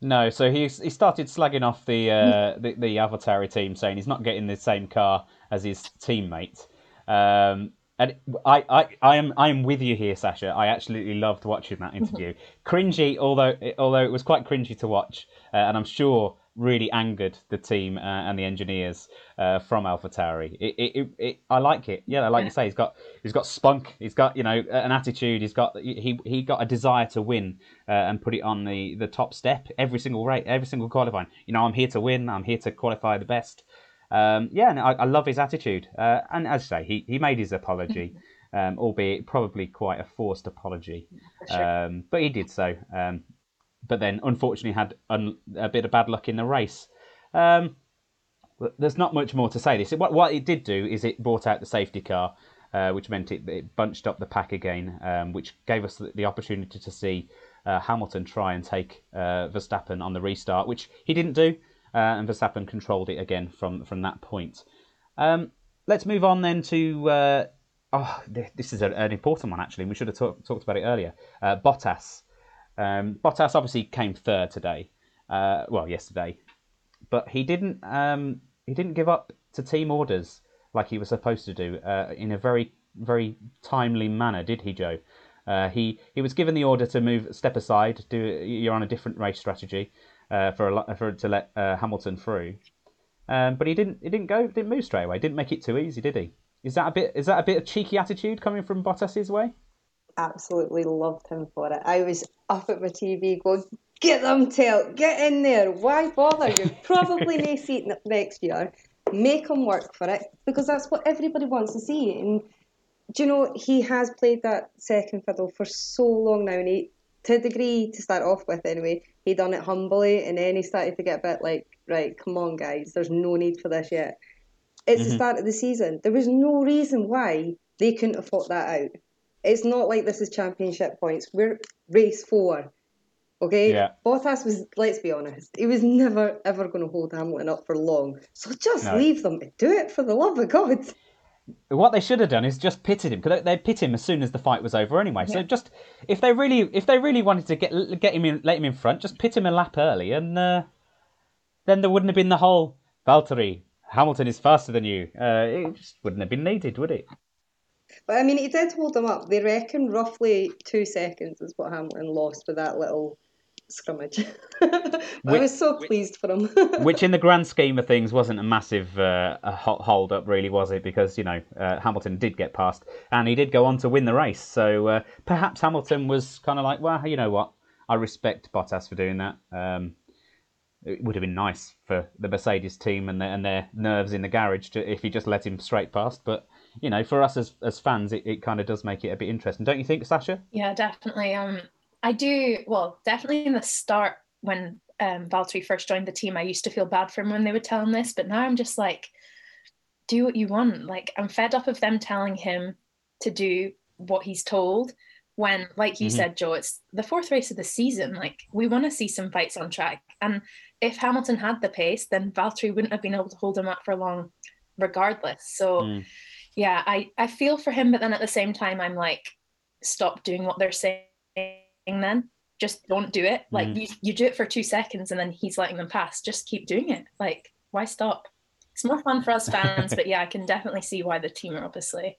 No, so he he started slagging off the uh, the, the AlphaTauri team, saying he's not getting the same car as his teammate. Um, and I, I, I am I am with you here, Sasha. I absolutely loved watching that (laughs) interview. cringy, although although it was quite cringy to watch, uh, and I'm sure really angered the team uh, and the engineers uh, from AlphaTauri. It, it, it, it, I like it. Yeah, like you say, he's got he's got spunk. He's got you know an attitude. He's got he he got a desire to win uh, and put it on the, the top step every single rate, every single qualifying. You know, I'm here to win. I'm here to qualify the best. Um, yeah, and I, I, love his attitude. Uh, and as I say, he he made his apology. (laughs) Um, albeit probably quite a forced apology, sure. um, but he did so. Um, but then unfortunately had un, a bit of bad luck in the race. Um, there's not much more to say. This what what it did do is it brought out the safety car, uh, which meant it, it, bunched up the pack again, um, which gave us the, the opportunity to see uh, Hamilton try and take uh, Verstappen on the restart, which he didn't do, and Verstappen controlled it again from from that point. Um, let's move on then to. Uh, oh, this is an important one actually. We should have talk, talked about it earlier. Uh, Bottas. Um, Bottas obviously came third today. well, yesterday, but he didn't. Um, he didn't give up to team orders like he was supposed to do in a very very timely manner, did he, Joe? Uh, he he was given the order to move, step aside. Do you're on a different race strategy uh, for a, for to let uh, Hamilton through. Um, but he didn't he didn't go didn't move straight away. Didn't make it too easy, did he? Is that a bit is that a bit of cheeky attitude coming from Bottas's way? Absolutely loved him for it. I was up at my TV going, "Get them, tell, get in there. Why bother? You're (laughs) probably may see it next year. Make them work for it because that's what everybody wants to see." And do you know he has played that second fiddle for so long now, and he, to a degree, to start off with anyway, he done it humbly, and then he started to get a bit like, right, come on, guys, there's no need for this yet. It's mm-hmm. the start of the season. There was no reason why they couldn't have fought that out. It's not like this is championship points. We're race four. Okay? Yeah. Bottas was, let's be honest, he was never ever going to hold Hamilton up for long. So just no. leave them to do it for the love of God. What they should have done is just pitted him because they pit him as soon as the fight was over anyway. Yeah. So just if they really if they really wanted to get get him in, let him in front, just pit him a lap early, and uh, then there wouldn't have been the whole Valtteri Hamilton is faster than you. Uh, it just wouldn't have been needed, would it? But I mean, he did hold him up. They reckon roughly two seconds is what Hamilton lost for that little scrummage. (laughs) which, I was so pleased for him. which, in (laughs) the grand scheme of things, wasn't a massive uh, a hold up, really, was it? Because you know uh, Hamilton did get past, and he did go on to win the race. So uh, perhaps Hamilton was kind of like, well, you know what? I respect Bottas for doing that. Um, it would have been nice for the Mercedes team and their, and their nerves in the garage to, if he just let him straight past. But you know, for us as as fans, it, it kind of does make it a bit interesting, don't you think, Sasha? Yeah, definitely. Um, I do, well, definitely in the start when um, Valtteri first joined the team, I used to feel bad for him when they would tell him this, but now I'm just like, do what you want. Like, I'm fed up of them telling him to do what he's told when, like you mm-hmm. said, Joe, it's the fourth race of the season. Like, we want to see some fights on track. And if Hamilton had the pace, then Valtteri wouldn't have been able to hold him up for long, regardless. So, mm. yeah, I, I feel for him, but then at the same time, I'm like, stop doing what they're saying then just don't do it like mm. you, you do it for two seconds and then he's letting them pass just keep doing it like why stop it's more fun for us fans but yeah i can definitely see why the team are obviously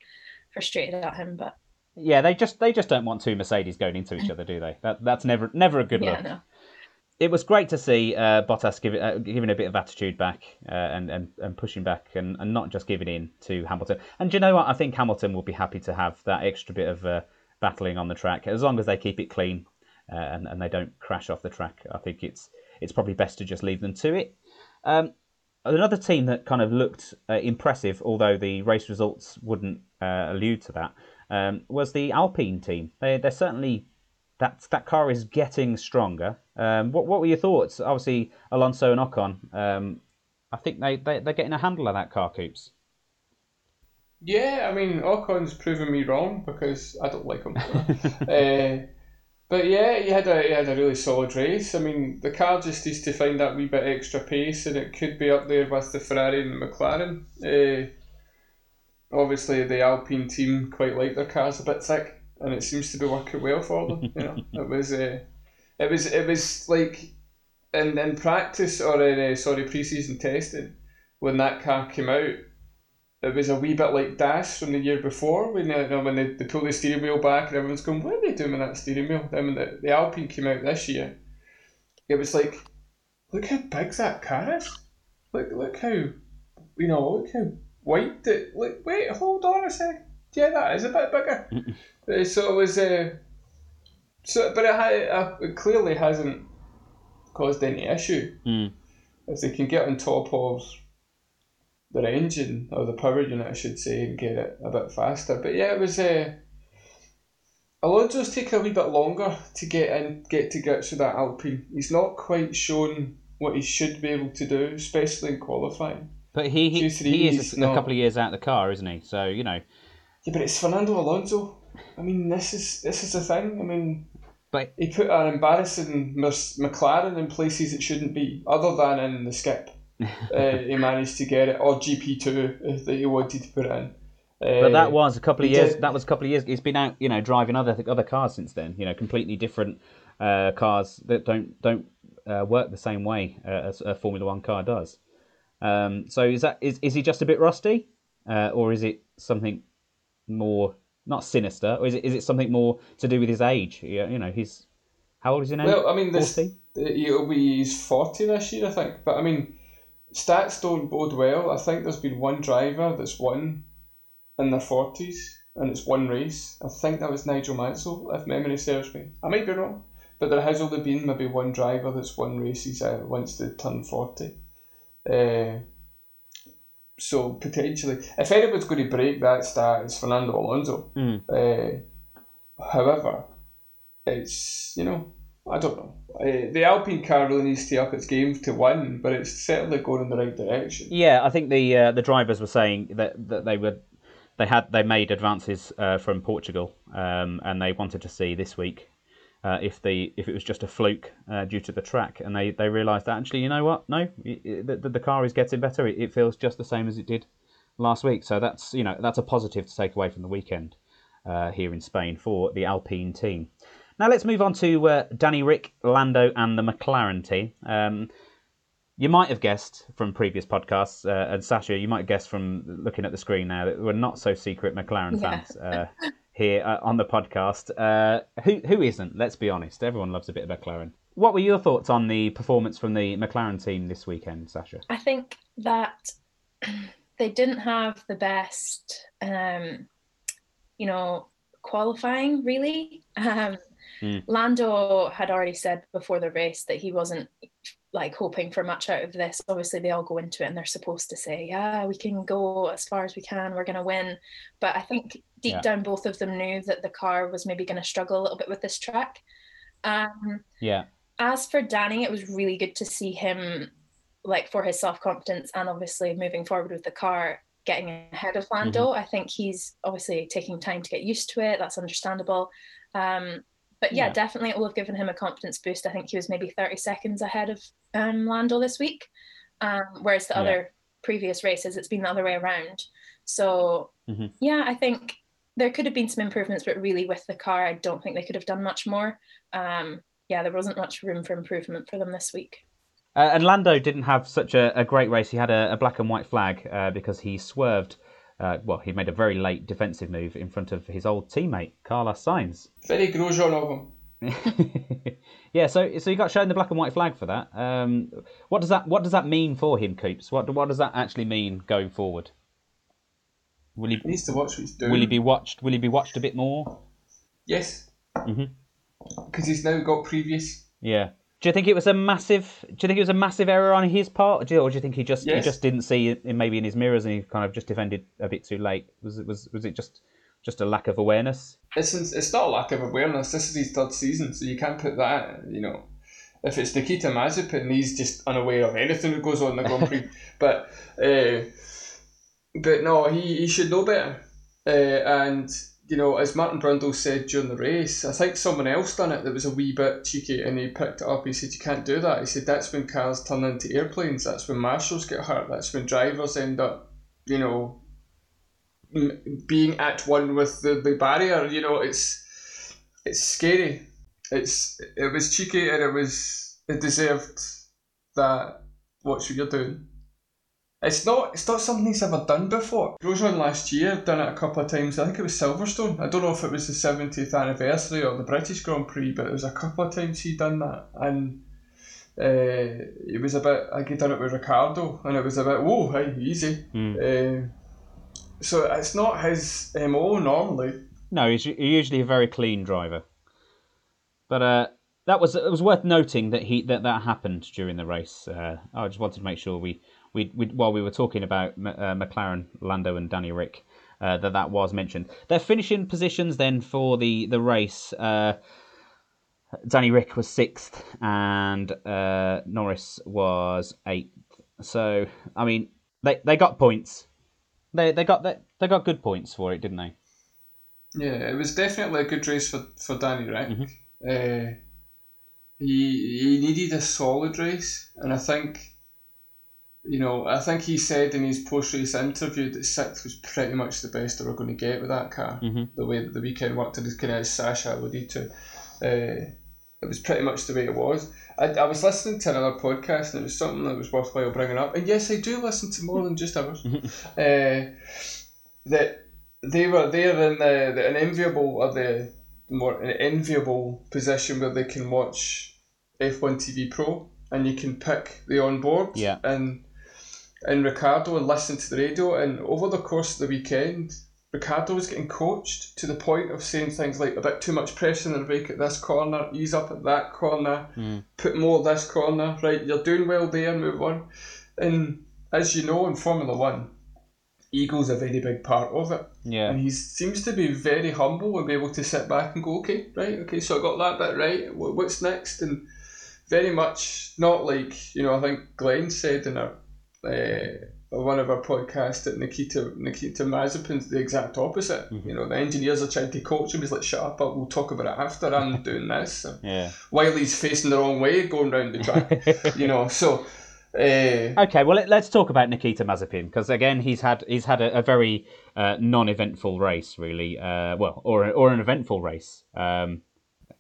frustrated at him but yeah they just they just don't want two mercedes going into each (laughs) other do they that, that's never never a good yeah, look no. it was great to see uh, Bottas give, uh, giving a bit of attitude back uh, and, and, and pushing back and, and not just giving in to Hamilton. And you know what? I think Hamilton will be happy to have that extra bit of uh, battling on the track as long as they keep it clean uh, and, and they don't crash off the track. I think it's it's probably best to just leave them to it. Um, another team that kind of looked uh, impressive, although the race results wouldn't uh, allude to that, um, was the Alpine team. They, they're certainly that that car is getting stronger. Um, what what were your thoughts? Obviously, Alonso and Ocon. Um, I think they, they they're getting a handle of that car, Coops. Yeah, I mean, Ocon's proven me wrong because I don't like him. (laughs) uh, but yeah, he had a he had a really solid race. I mean, the car just needs to find that wee bit extra pace, and it could be up there with the Ferrari and the McLaren. Uh, obviously, the Alpine team quite like their cars a bit thick, and it seems to be working well for them. you know, (laughs) it was uh, it was it was like in in practice or in uh, sorry preseason testing when that car came out it was a wee bit like Das from the year before when, you know, when they, they pulled the steering wheel back and everyone's going, what are they doing with that steering wheel? Then when the, the Alpine came out this year, it was like, look how big that car is. Look, look how, you know, look how white it, look, wait, hold on a sec. Yeah, that is a bit bigger. (laughs) uh, so it was, uh, so, but it, uh, it clearly hasn't caused any issue. Mm. If they can get on top of their engine or the power unit, I should say, and get it a bit faster. But yeah, it was. Uh, Alonso's taken a wee bit longer to get in, get to grips with that Alpine. He's not quite shown what he should be able to do, especially in qualifying. But he he, Q3 he is a, not- couple of years out of the car, isn't he? So you know, Yeah, but it's Fernando Alonso. I mean, this is this is the thing. I mean, but he put an embarrassing Mc- McLaren in places it shouldn't be, other than in the skip. (laughs) uh, he managed to get it, or GP two that he wanted to put in. Uh, but that was a couple of years. did- That was a couple of years. He's been out, you know, driving other other cars since then. You know, completely different uh, cars that don't don't uh, work the same way uh, as a Formula One car does. Um, so is that is is he just a bit rusty, uh, or is it something more not sinister, or is it is it something more to do with his age? You you know, he's how old is he now? Well, I mean, this 40? he'll be he's forty this year, I think. But I mean, stats don't bode well. I think there's been one driver that's won in their forties, and it's one race. I think that was Nigel Mansell, if memory serves me. I might be wrong, but there has only been maybe one driver that's won races uh, once they turn forty. Uh, so potentially, if anyone's going to break that stat, it's Fernando Alonso. Mm. Uh, however, it's you know I don't know. Uh, the Alpine car really needs to up its game to win, but it's certainly going in the right direction. Yeah, I think the uh, the drivers were saying that, that they were they had they made advances uh, from Portugal, um, and they wanted to see this week uh, if the if it was just a fluke uh, due to the track, and they, they realised that actually you know what no it, it- the, the car is getting better. It, it feels just the same as it did last week, so that's you know that's a positive to take away from the weekend uh, here in Spain for the Alpine team. Now let's move on to uh, Danny Rick, Lando, and the McLaren team. Um, you might have guessed from previous podcasts, uh, and Sasha, you might have guessed from looking at the screen now that we're not so secret McLaren Yeah. fans uh, here uh, on the podcast. Uh, who who isn't? Let's be honest. Everyone loves a bit of McLaren. What were your thoughts on the performance from the McLaren team this weekend, Sasha? I think that (clears throat) they didn't have the best, um, you know, qualifying really. Um, Mm. Lando had already said before the race that he wasn't like hoping for much out of this. Obviously, they all go into it and they're supposed to say, "Yeah, we can go as far as we can. We're going to win." But I think deep Yeah. down, both of them knew that the car was maybe going to struggle a little bit with this track. Um, Yeah, as for Danny, it was really good to see him, like for his self confidence and obviously moving forward with the car, getting ahead of Lando. I think he's obviously taking time to get used to it. That's understandable. Um, but yeah, Yeah. definitely it will have given him a confidence boost. I think he was maybe 30 seconds ahead of um, Lando this week. Um, whereas the Yeah. other previous races, it's been the other way around. So Mhm. yeah, I think there could have been some improvements, but really with the car, I don't think they could have done much more. Um, yeah, there wasn't much room for improvement for them this week. Uh, and Lando didn't have such a, a great race. He had a, a black and white flag uh, because he swerved. Uh, well, he made a very late defensive move in front of his old teammate Carlos Sainz. Very Grosjean of him. yeah, so so he got shown the black and white flag for that. Um, what does that what does that mean for him, Coops? What what does that actually mean going forward? Will he He needs to watch what he's doing. will he be watched? Will he be watched a bit more? Yes. Mhm. Because he's now got previous. Yeah. Do you think it was a massive? Do you think it was a massive error on his part, or do you, or do you think he just he just didn't see it maybe in his mirrors and he kind of just defended a bit too late? Was it was was it just just a lack of awareness? It's, it's not a lack of awareness. This is his third season, so you can't put that, you know. If it's Nikita Mazepin, he's just unaware of anything that goes on in the Grand Prix. (laughs) but, uh, but no, he, he should know better. Uh, and, you know, as Martin Brundle said during the race, I think someone else done it that was a wee bit cheeky and he picked it up. He said, You can't do that. He said, That's when cars turn into airplanes. That's when marshals get hurt. That's when drivers end up, you know, being at one with the, the barrier. You know, it's it's scary. It's it was cheeky and it was it deserved that. What you're doing. It's not it's not something he's ever done before. Grosjean last year done it a couple of times. I think it was Silverstone. I don't know if it was the seventieth anniversary or the British Grand Prix, but it was a couple of times he'd done that and. Uh, it was a bit like he done it with Ricciardo, and it was a bit whoa, hey, easy. Uh, so it's not his mo normally. No, he's usually a very clean driver. But uh, that was it was worth noting that he that that happened during the race. Uh, I just wanted to make sure we we, we while we were talking about M- uh, McLaren, Lando, and Danny Rick, uh, that that was mentioned. Their finishing positions then for the the race. Uh, Danny Rick was sixth, and uh, Norris was eighth. So I mean, they they got points. They they got they, they got good points for it, didn't they? Yeah, it was definitely a good race for, for Danny Rick. Mhm. Uh, he he needed a solid race, and I think, you know, I think he said in his post race interview that sixth was pretty much the best they were going to get with that car. Mhm. The way that the weekend worked, and kind of as Sasha alluded to, uh, it was pretty much the way it was. I, I was listening to another podcast, and it was something that was worthwhile bringing up. And yes, I do listen to more than just ours. (laughs) uh, that they were there in the, the an enviable or the more an enviable position where they can watch F1 TV Pro and you can pick the onboard Yeah. and and Ricciardo and listen to the radio and over the course of the weekend Ricciardo was getting coached to the point of saying things like a bit too much pressure in the brake at this corner, ease up at that corner, hmm. put more this corner, right, you're doing well there, move on. And as you know in Formula One, ego's a very big part of it. Yeah. And he seems to be very humble and be able to sit back and go, okay, right, okay, so I got that bit right. What's next? And very much not like you know. I think Glenn said in our uh, one of our podcasts that Nikita Nikita Mazepin's the exact opposite. You know, the engineers are trying to coach him. He's like, shut up, but we'll talk about it after I'm (laughs) doing this. Yeah. While he's facing the wrong way, going round the track, (laughs) you know. So. Uh, Okay, well let, let's talk about Nikita Mazepin because again he's had he's had a, a very uh, non-eventful race really, uh, well or or an eventful race. Um,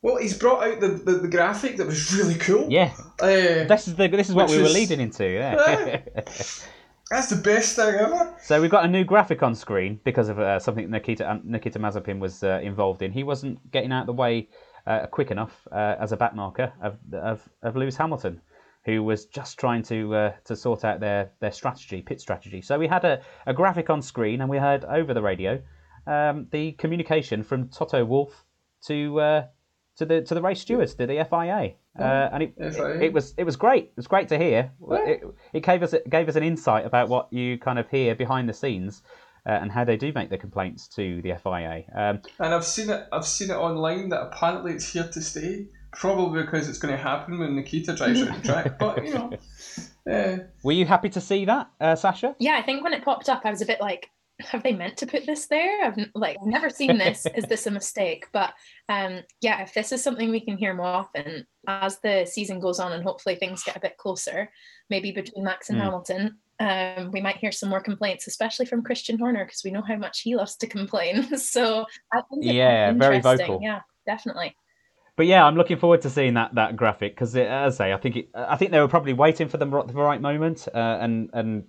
well, he's brought out the, the, the graphic that was really cool. yeah, Uh, this is the this is what we were is- leading into. Yeah. (laughs) (laughs) that's the best thing ever. so we've got a new graphic on screen because of uh, something Nikita um, Nikita Mazepin was uh, involved in. He wasn't getting out of the way uh, quick enough uh, as a backmarker of, of of Lewis Hamilton. Who was just trying to uh, to sort out their, their strategy, pit strategy. So we had a, a graphic on screen, and we heard over the radio um, the communication from Toto Wolff to uh, to the to the race stewards, to the FIA, uh, and it, FIA. it it was it was great. It was great to hear. It, it gave us it gave us an insight about what you kind of hear behind the scenes uh, and how they do make the complaints to the FIA. Um, And I've seen it. I've seen it online that apparently it's here to stay. Probably because it's going to happen when Nikita drives around the track. But you know, uh, (laughs) were you happy to see that, uh, Sasha? Yeah, I think when it popped up, I was a bit like, have they meant to put this there? I've like never seen this. Is this a mistake? But um, yeah, if this is something we can hear more often as the season goes on and hopefully things get a bit closer, maybe between Max and Hmm. Hamilton, um, we might hear some more complaints, especially from Christian Horner because we know how much he loves to complain. (laughs) so I think it's Yeah, very interesting. vocal. Yeah, definitely. But yeah, I'm looking forward to seeing that that graphic because, as I say, I think it, I think they were probably waiting for the, the right moment uh, and and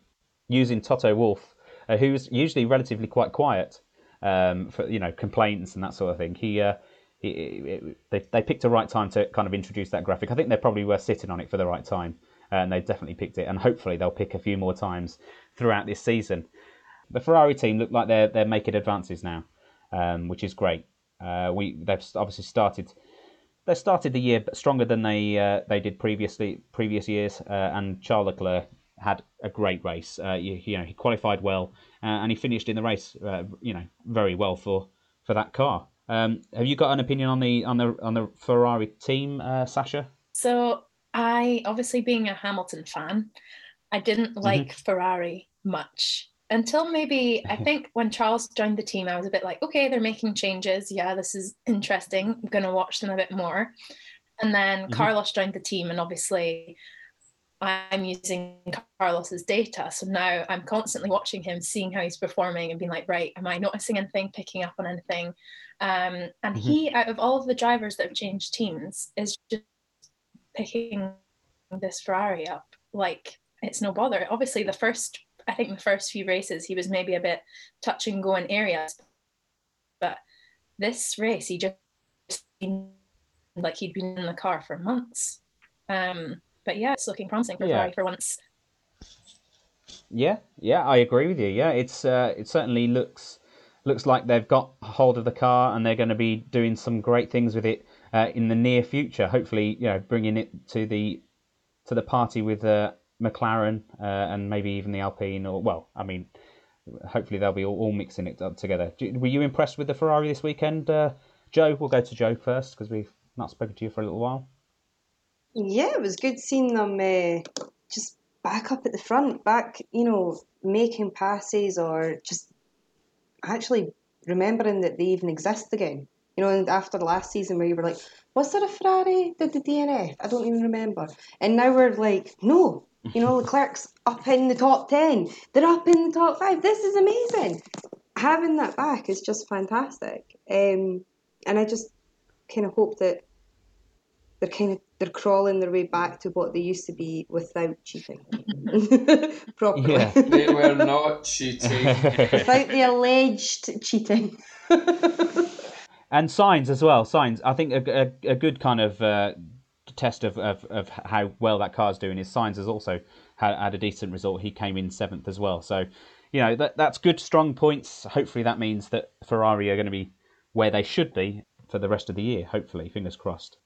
using Toto Wolff, uh, who's usually relatively quite quiet um, for you know complaints and that sort of thing. He, uh, he, he- they they picked a right time to kind of introduce that graphic. I think they probably were sitting on it for the right time, and they definitely picked it. And hopefully they'll pick a few more times throughout this season. The Ferrari team look like they're they're making advances now, um, which is great. Uh, we they've obviously started they started the year stronger than they uh, they did previously previous years, uh, and Charles Leclerc had a great race. Uh, you, you know, he qualified well, uh, and he finished in the race, uh, you know, very well for for that car. Um, have you got an opinion on the on the on the Ferrari team, uh, Sasha? So I obviously being a Hamilton fan, I didn't like Ferrari much until maybe I (laughs) think when Charles joined the team, I was a bit like, okay, they're making changes. Yeah, this is interesting. I'm gonna watch them a bit more. And then Mhm. Carlos joined the team, and obviously I'm using Carlos's data. So now I'm constantly watching him, seeing how he's performing, and being like, right, am I noticing anything, picking up on anything? Um, and Mhm. he, out of all of the drivers that have changed teams, is just picking this Ferrari up like it's no bother. Obviously, the first, I think the first few races, he was maybe a bit touch and go in areas, but this race, he just seemed like he'd been in the car for months. Um, but yeah, it's looking promising for Yeah. Ferrari for once. Yeah, yeah, I agree with you. Yeah, it's uh, it certainly looks looks like they've got hold of the car and they're going to be doing some great things with it uh, in the near future. Hopefully, you know, bringing it to the to the party with uh, McLaren uh, and maybe even the Alpine. Or well, I mean, hopefully they'll be all, all mixing it up together. Do, were you impressed with the Ferrari this weekend, uh, Joe? We'll go to Joe first because we've not spoken to you for a little while. Yeah, it was good seeing them uh, just back up at the front, back, you know, making passes or just actually remembering that they even exist again. You know, and after last season where you were like, was there a Ferrari did the DNF? I don't even remember. And now we're like, no, you know, Leclerc's up in the top 10. They're up in the top five. This is amazing. Having that back is just fantastic. Um, and I just kind of hope that they're kind of they're crawling their way back to what they used to be without cheating (laughs) properly Yeah. (laughs) They were not cheating. (laughs) without the alleged cheating and Sainz as well. Sainz. I think a, a, a good kind of uh, test of, of, of how well that car's doing is Sainz has also had, had a decent result. He came in seventh as well. So, you know, that that's good, strong points. Hopefully, that means that Ferrari are going to be where they should be for the rest of the year. Hopefully, fingers crossed.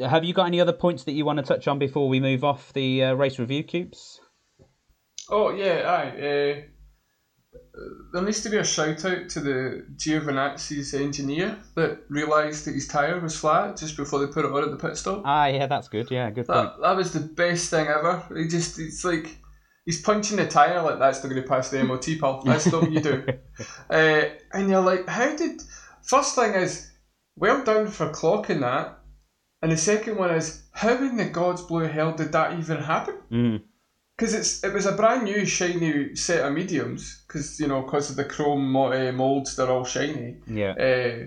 Have you got any other points that you want to touch on before we move off the uh, race review Coops? Oh yeah, aye. Uh, there needs to be a shout out to the Giovinazzi's engineer that realised that his tyre was flat just before they put it on at the pit stop. Ah, yeah, that's good. Yeah, good point. That, that was the best thing ever. He just, it's like, he's punching the tyre like that's not going to pass the MOT, pal. That's not what you do. (laughs) Uh, and you're like, how did. First thing is, well done for clocking that. And the second one is, how in the God's blue hell did that even happen? Mm. Because it's it was a brand new shiny set of mediums. Because you know, because of the chrome uh, molds, they're all shiny. Yeah. Uh,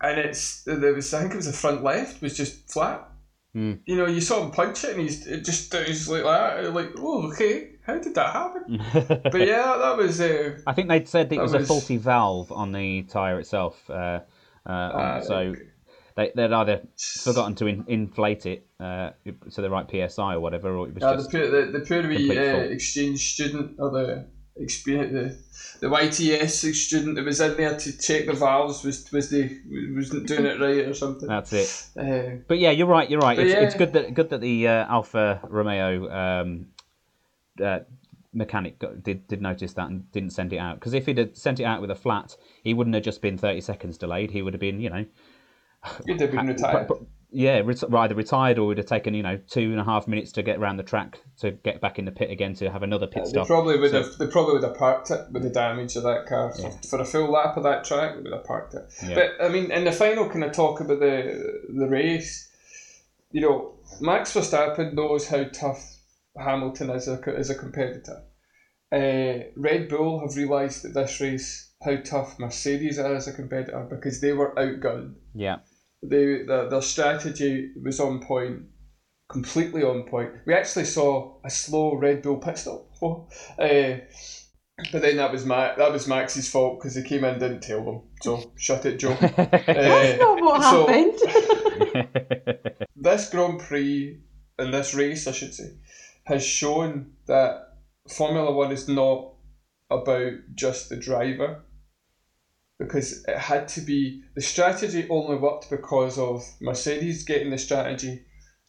and it's there was I think it was the front left was just flat. Mm. You know, you saw him punch it, and he's it just he's like that. Like, oh, okay, how did that happen? (laughs) but yeah, that was. Uh, I think they'd said it That was, a faulty valve on the tyre itself. Uh, uh, Ah, so. They, they'd either forgotten to in, inflate it uh, to the right PSI or whatever, or it was the just. the, the poor uh, exchange student or the the the YTS student that was in there to check the valves was was the wasn't doing it right or something. That's it. Uh, But yeah, you're right. You're right. It's, yeah. it's good that good that the uh, Alfa Romeo um, uh, mechanic got, did did notice that and didn't send it out. Because if he'd have sent it out with a flat, he wouldn't have just been 30 seconds delayed. He would have been, you know, you'd have been retired. But- but- yeah, either retired or would have taken you know two and a half minutes to get around the track to get back in the pit again to have another pit They stop. probably would So- have. They probably would have parked it with the damage of that car for, Yeah. for a full lap of that track. They would have parked it. Yeah. But I mean, in the final, kind of talk about the the race. You know, Max Verstappen knows how tough Hamilton is a, as a competitor. Uh, Red Bull have realised that this race how tough Mercedes are as a competitor because they were outgunned. Yeah, They, their, their strategy was on point, completely on point. We actually saw a slow Red Bull pit stop, (laughs) uh, but then that was Ma- that was Max's fault because he came in and didn't tell them. So shut it, Joe. (laughs) that's Uh, not what so- happened (laughs) this Grand Prix and this race, I should say, has shown that Formula One is not about just the driver. Because it had to be the strategy only worked because of Mercedes getting the strategy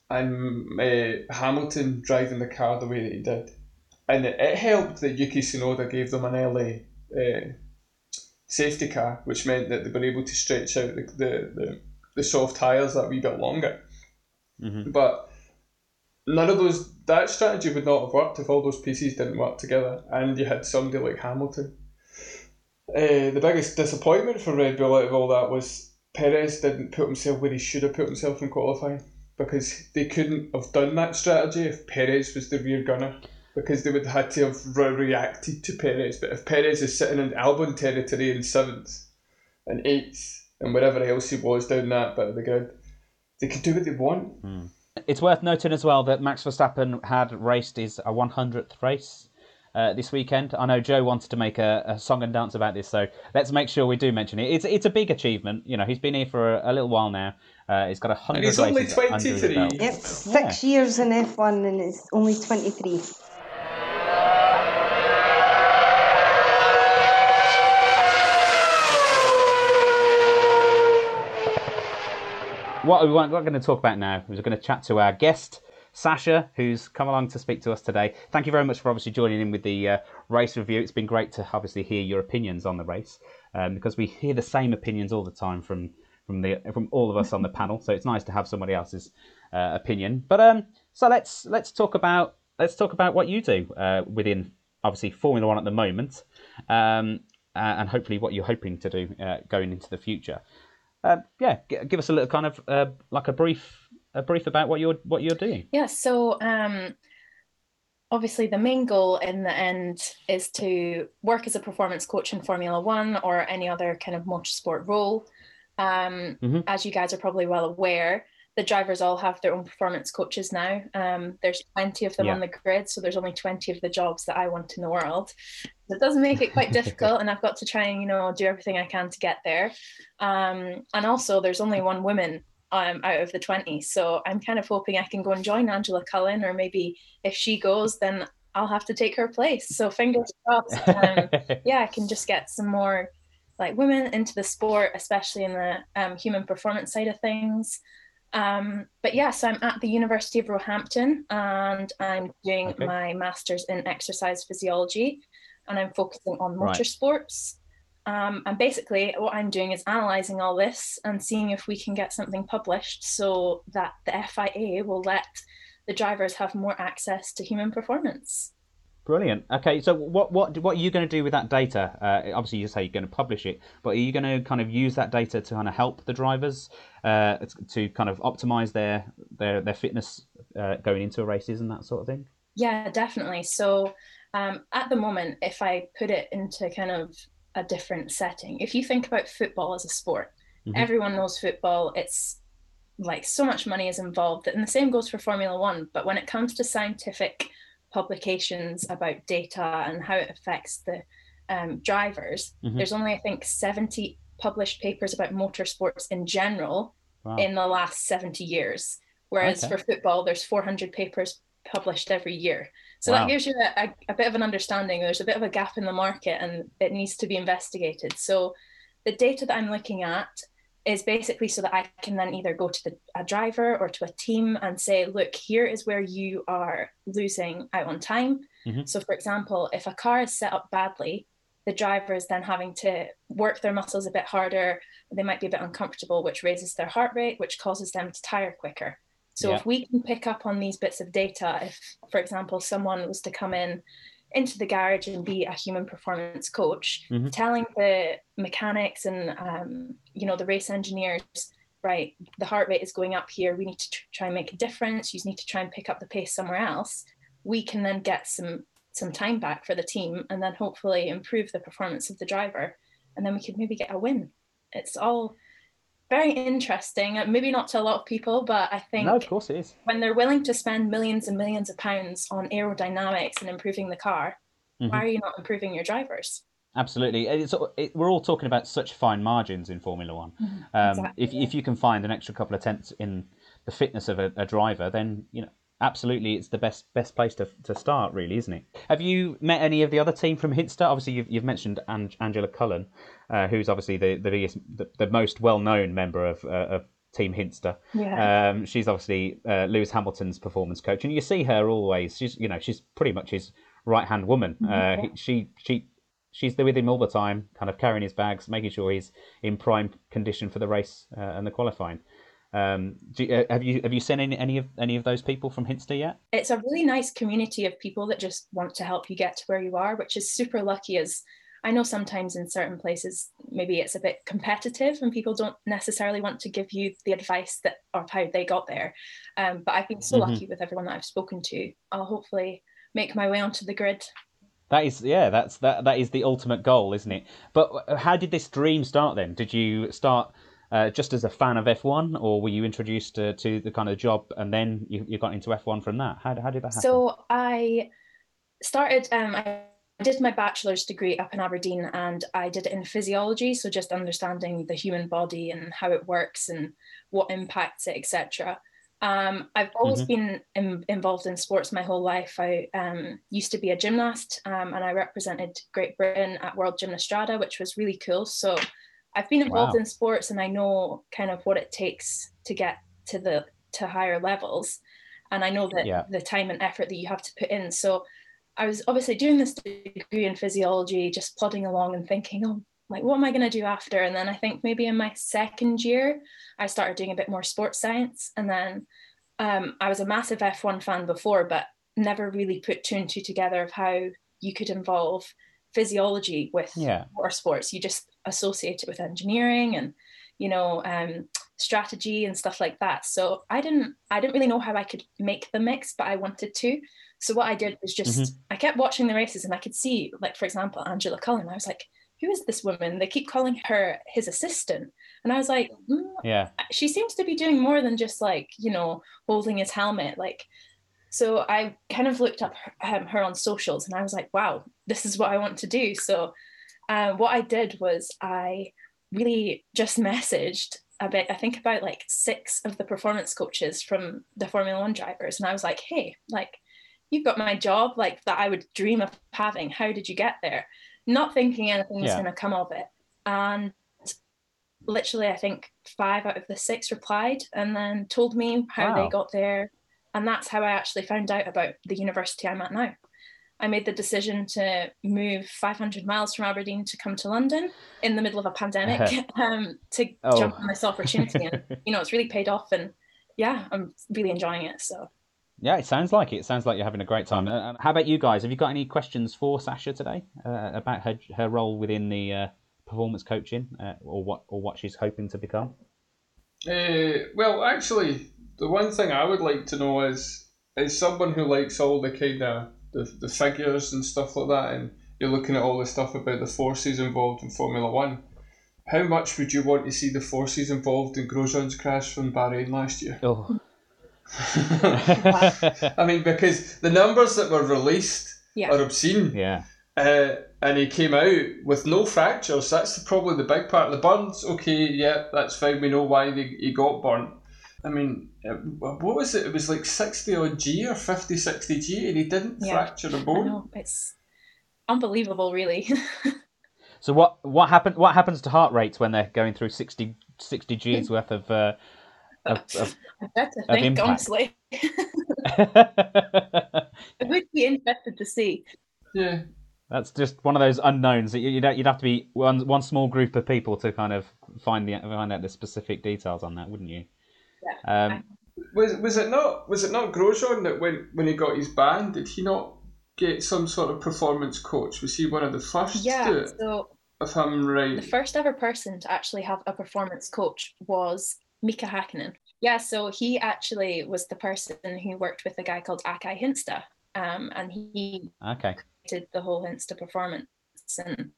and uh, Hamilton driving the car the way that he did. And it, it helped that Yuki Tsunoda gave them an early uh, safety car, which meant that they were able to stretch out the, the, the, the soft tyres that wee bit longer. Mhm. But none of those that strategy would not have worked if all those pieces didn't work together, and you had somebody like Hamilton. Uh, the biggest disappointment for Red Bull out of all that was Perez didn't put himself where he should have put himself in qualifying because they couldn't have done that strategy if Perez was the rear gunner because they would have had to have re- reacted to Perez. But if Perez is sitting in Albon territory in seventh and eighth and wherever else he was down that bit of the grid, they could do what they want. It's worth noting as well that Max Verstappen had raced his a 100th race uh, this weekend. I know Joe wanted to make a, a song and dance about this, so let's make sure we do mention it. It's it's a big achievement. You know, he's been here for a, a little while now. Uh, he's got a hundred And he's races only under his 23. Yep, six years in F1 and it's only 23. What we want, what we're going to talk about now is we're going to chat to our guest Sasha, who's come along to speak to us today. Thank you very much for obviously joining in with the uh, race review. It's been great to obviously hear your opinions on the race um, because we hear the same opinions all the time from from the from all of us on the panel. So it's nice to have somebody else's uh, opinion. But um, so let's let's talk about let's talk about what you do uh, within obviously Formula One at the moment, um, and hopefully what you're hoping to do uh, going into the future. Uh, yeah, g- give us a little kind of uh, like a brief a brief about what you're what you're doing. Yeah, so um, obviously the main goal in the end is to work as a performance coach in Formula One or any other kind of motorsport role. Um, Mhm. As you guys are probably well aware, the drivers all have their own performance coaches now. Um, there's 20 of them Yeah. on the grid, so there's only 20 of the jobs that I want in the world. So it does make it quite (laughs) difficult, and I've got to try and you know do everything I can to get there. Um, and also, there's only one woman um, out of the 20, so I'm kind of hoping I can go and join Angela Cullen, or maybe if she goes, then I'll have to take her place. So fingers crossed. (laughs) Um, yeah, I can just get some more like women into the sport, especially in the um, human performance side of things. Um, but yeah, so I'm at the University of Roehampton and I'm doing Okay. my master's in exercise physiology and I'm focusing on Right. motorsports. Um, and basically, what I'm doing is analysing all this and seeing if we can get something published so that the FIA will let the drivers have more access to human performance. Brilliant. Okay, so what what what are you going to do with that data? Uh, obviously, you say you're going to publish it, but are you going to kind of use that data to kind of help the drivers uh, to kind of optimize their their their fitness uh, going into a races and that sort of thing? Yeah, definitely. So um, at the moment, if I put it into kind of a different setting, if you think about football as a sport, Mhm. everyone knows football. It's like so much money is involved, and the same goes for Formula One. But when it comes to scientific publications about data and how it affects the um, drivers, Mhm. there's only I think 70 published papers about motorsports in general Wow. in the last 70 years. Whereas Okay. for football, there's 400 papers published every year. So Wow. that gives you a, a, a bit of an understanding. There's a bit of a gap in the market and it needs to be investigated. So the data that I'm looking at is basically so that I can then either go to the, a driver or to a team and say, look, here is where you are losing out on time. Mhm. So, for example, if a car is set up badly, the driver is then having to work their muscles a bit harder. They might be a bit uncomfortable, which raises their heart rate, which causes them to tire quicker. So, Yeah. if we can pick up on these bits of data, if, for example, someone was to come in into the garage and be a human performance coach, Mhm. telling the mechanics and um, you know the race engineers, right, the heart rate is going up here. We need to tr- try and make a difference. You need to try and pick up the pace somewhere else. We can then get some some time back for the team, and then hopefully improve the performance of the driver, and then we could maybe get a win. It's all very interesting. Maybe not to a lot of people, but I think No, of course it is. when they're willing to spend millions and millions of pounds on aerodynamics and improving the car, Mhm. why are you not improving your drivers? Absolutely, it's, it, we're all talking about such fine margins in Formula One. Um, exactly, if if you can find an extra couple of tenths in the fitness of a, a driver, then you know absolutely it's the best best place to, to start, really, isn't it? Have you met any of the other team from Hintsa? Obviously, you've, you've mentioned Ang- Angela Cullen, uh, who's obviously the the, biggest, the, the most well known member of uh, of Team Hintsa. Yeah. Um, she's obviously uh, Lewis Hamilton's performance coach, and you see her always. She's you know she's pretty much his right hand woman. Uh, he- she she she's there with him all the time, kind of carrying his bags, making sure he's in prime condition for the race uh, and the qualifying. Um, you- uh, have you have you seen any, any of any of those people from Hintsa yet? it's a really nice community of people that just want to help you get to where you are, which is super lucky as I know sometimes in certain places maybe it's a bit competitive and people don't necessarily want to give you the advice that of how they got there. Um, but I've been so Mhm. lucky with everyone that I've spoken to. I'll hopefully make my way onto the grid. That is yeah, that's that that is the ultimate goal, isn't it? But how did this dream start then? Did you start uh, just as a fan of F1, or were you introduced to, to the kind of job and then you, you got into F1 from that? How, how did that happen? So I started. Um, I did my bachelor's degree up in Aberdeen, and I did it in physiology. So just understanding the human body and how it works and what impacts it, etc. Um, I've always Mhm. been in, involved in sports my whole life. I um, used to be a gymnast, um, and I represented Great Britain at World Gymnaestrada, which was really cool. So I've been involved Wow. in sports, and I know kind of what it takes to get to the to higher levels. and I know that Yeah. the time and effort that you have to put in. So I was obviously doing this degree in physiology, just plodding along and thinking, oh, like what am I going to do after? And then I think maybe in my second year, I started doing a bit more sports science, and then um, I was a massive F1 fan before, but never really put two and two together of how you could involve physiology with Yeah. water sports. You just associate it with engineering and you know um, strategy and stuff like that. So I didn't I didn't really know how I could make the mix, but I wanted to. So what I did was just I kept watching the races and I could see, like for example, Angela Cullen. I was like, who is this woman? They keep calling her his assistant, and I was like, mm, Yeah. she seems to be doing more than just like you know holding his helmet like so i kind of looked up her, um, her on socials and i was like wow this is what i want to do so uh, what i did was i really just messaged a bit i think about like six of the performance coaches from the formula one drivers and i was like hey like you've got my job like that i would dream of having how did you get there not thinking anything was Yeah. going to come of it and literally I think five out of the six replied and then told me how Wow. they got there. And that's how I actually found out about the university I'm at now. I made the decision to move 500 miles from Aberdeen to come to London in the middle of a pandemic (laughs) (laughs) um, to Oh. jump on this opportunity. And, (laughs) you know, it's really paid off. And yeah, I'm really enjoying it. So Yeah, it sounds like it. It sounds like you're having a great time. Uh, how about you guys? Have you got any questions for Sasha today uh, about her her role within the uh, performance coaching, uh, or what or what she's hoping to become? Uh, well, actually, the one thing I would like to know is, is someone who likes all the kind of the, the figures and stuff like that, and you're looking at all the stuff about the forces involved in Formula One. How much would you want to see the forces involved in Grosjean's crash from Bahrain last year? Oh, (laughs) I mean, because the numbers that were released Yeah. are obscene. yeah, Uh, and he came out with no fractures. That's probably the big part. The burns, okay, yeah, that's fine. We know why they, he got burnt. I mean, uh, what was it? It was like 60 odd G or 50, 60 G, and he didn't Yeah. fracture a I bone. know it's unbelievable, really. (laughs) So what what happen what happens to heart rates when they're going through 60, 60 G's worth of, uh, of, of I bet to Of think, impact. honestly. (laughs) I would be interested to see. Yeah. That's just one of those unknowns that you- you'd you'd have to be one one small group of people to kind of find the find out the specific details on that, wouldn't you? Yeah. Um, Was was it not was it not Grosjean that when when he got his ban, did he not get some sort of performance coach? Was he one of the first Yeah, it? so If I'm right. the first ever person to actually have a performance coach was Mika Hakkinen. Yeah, so he actually was the person who worked with a guy called Aki Hintsa. Um, and he okay. did the whole Hintsa performance. And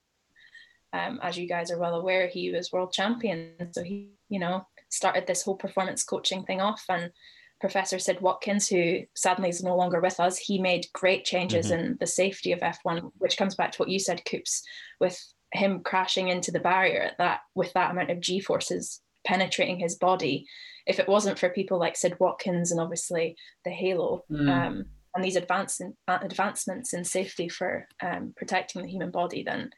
um, as you guys are well aware, he was world champion. So he, you know, started this whole performance coaching thing off. And Professor Sid Watkins, who sadly is no longer with us, he made great changes Mhm. in the safety of F1, which comes back to what you said, Coops, with him crashing into the barrier at that with that amount of G forces penetrating his body. If it wasn't for people like Sid Watkins and obviously the Halo, Mm. um, and these advance in, uh, advancements in safety for um, protecting the human body, then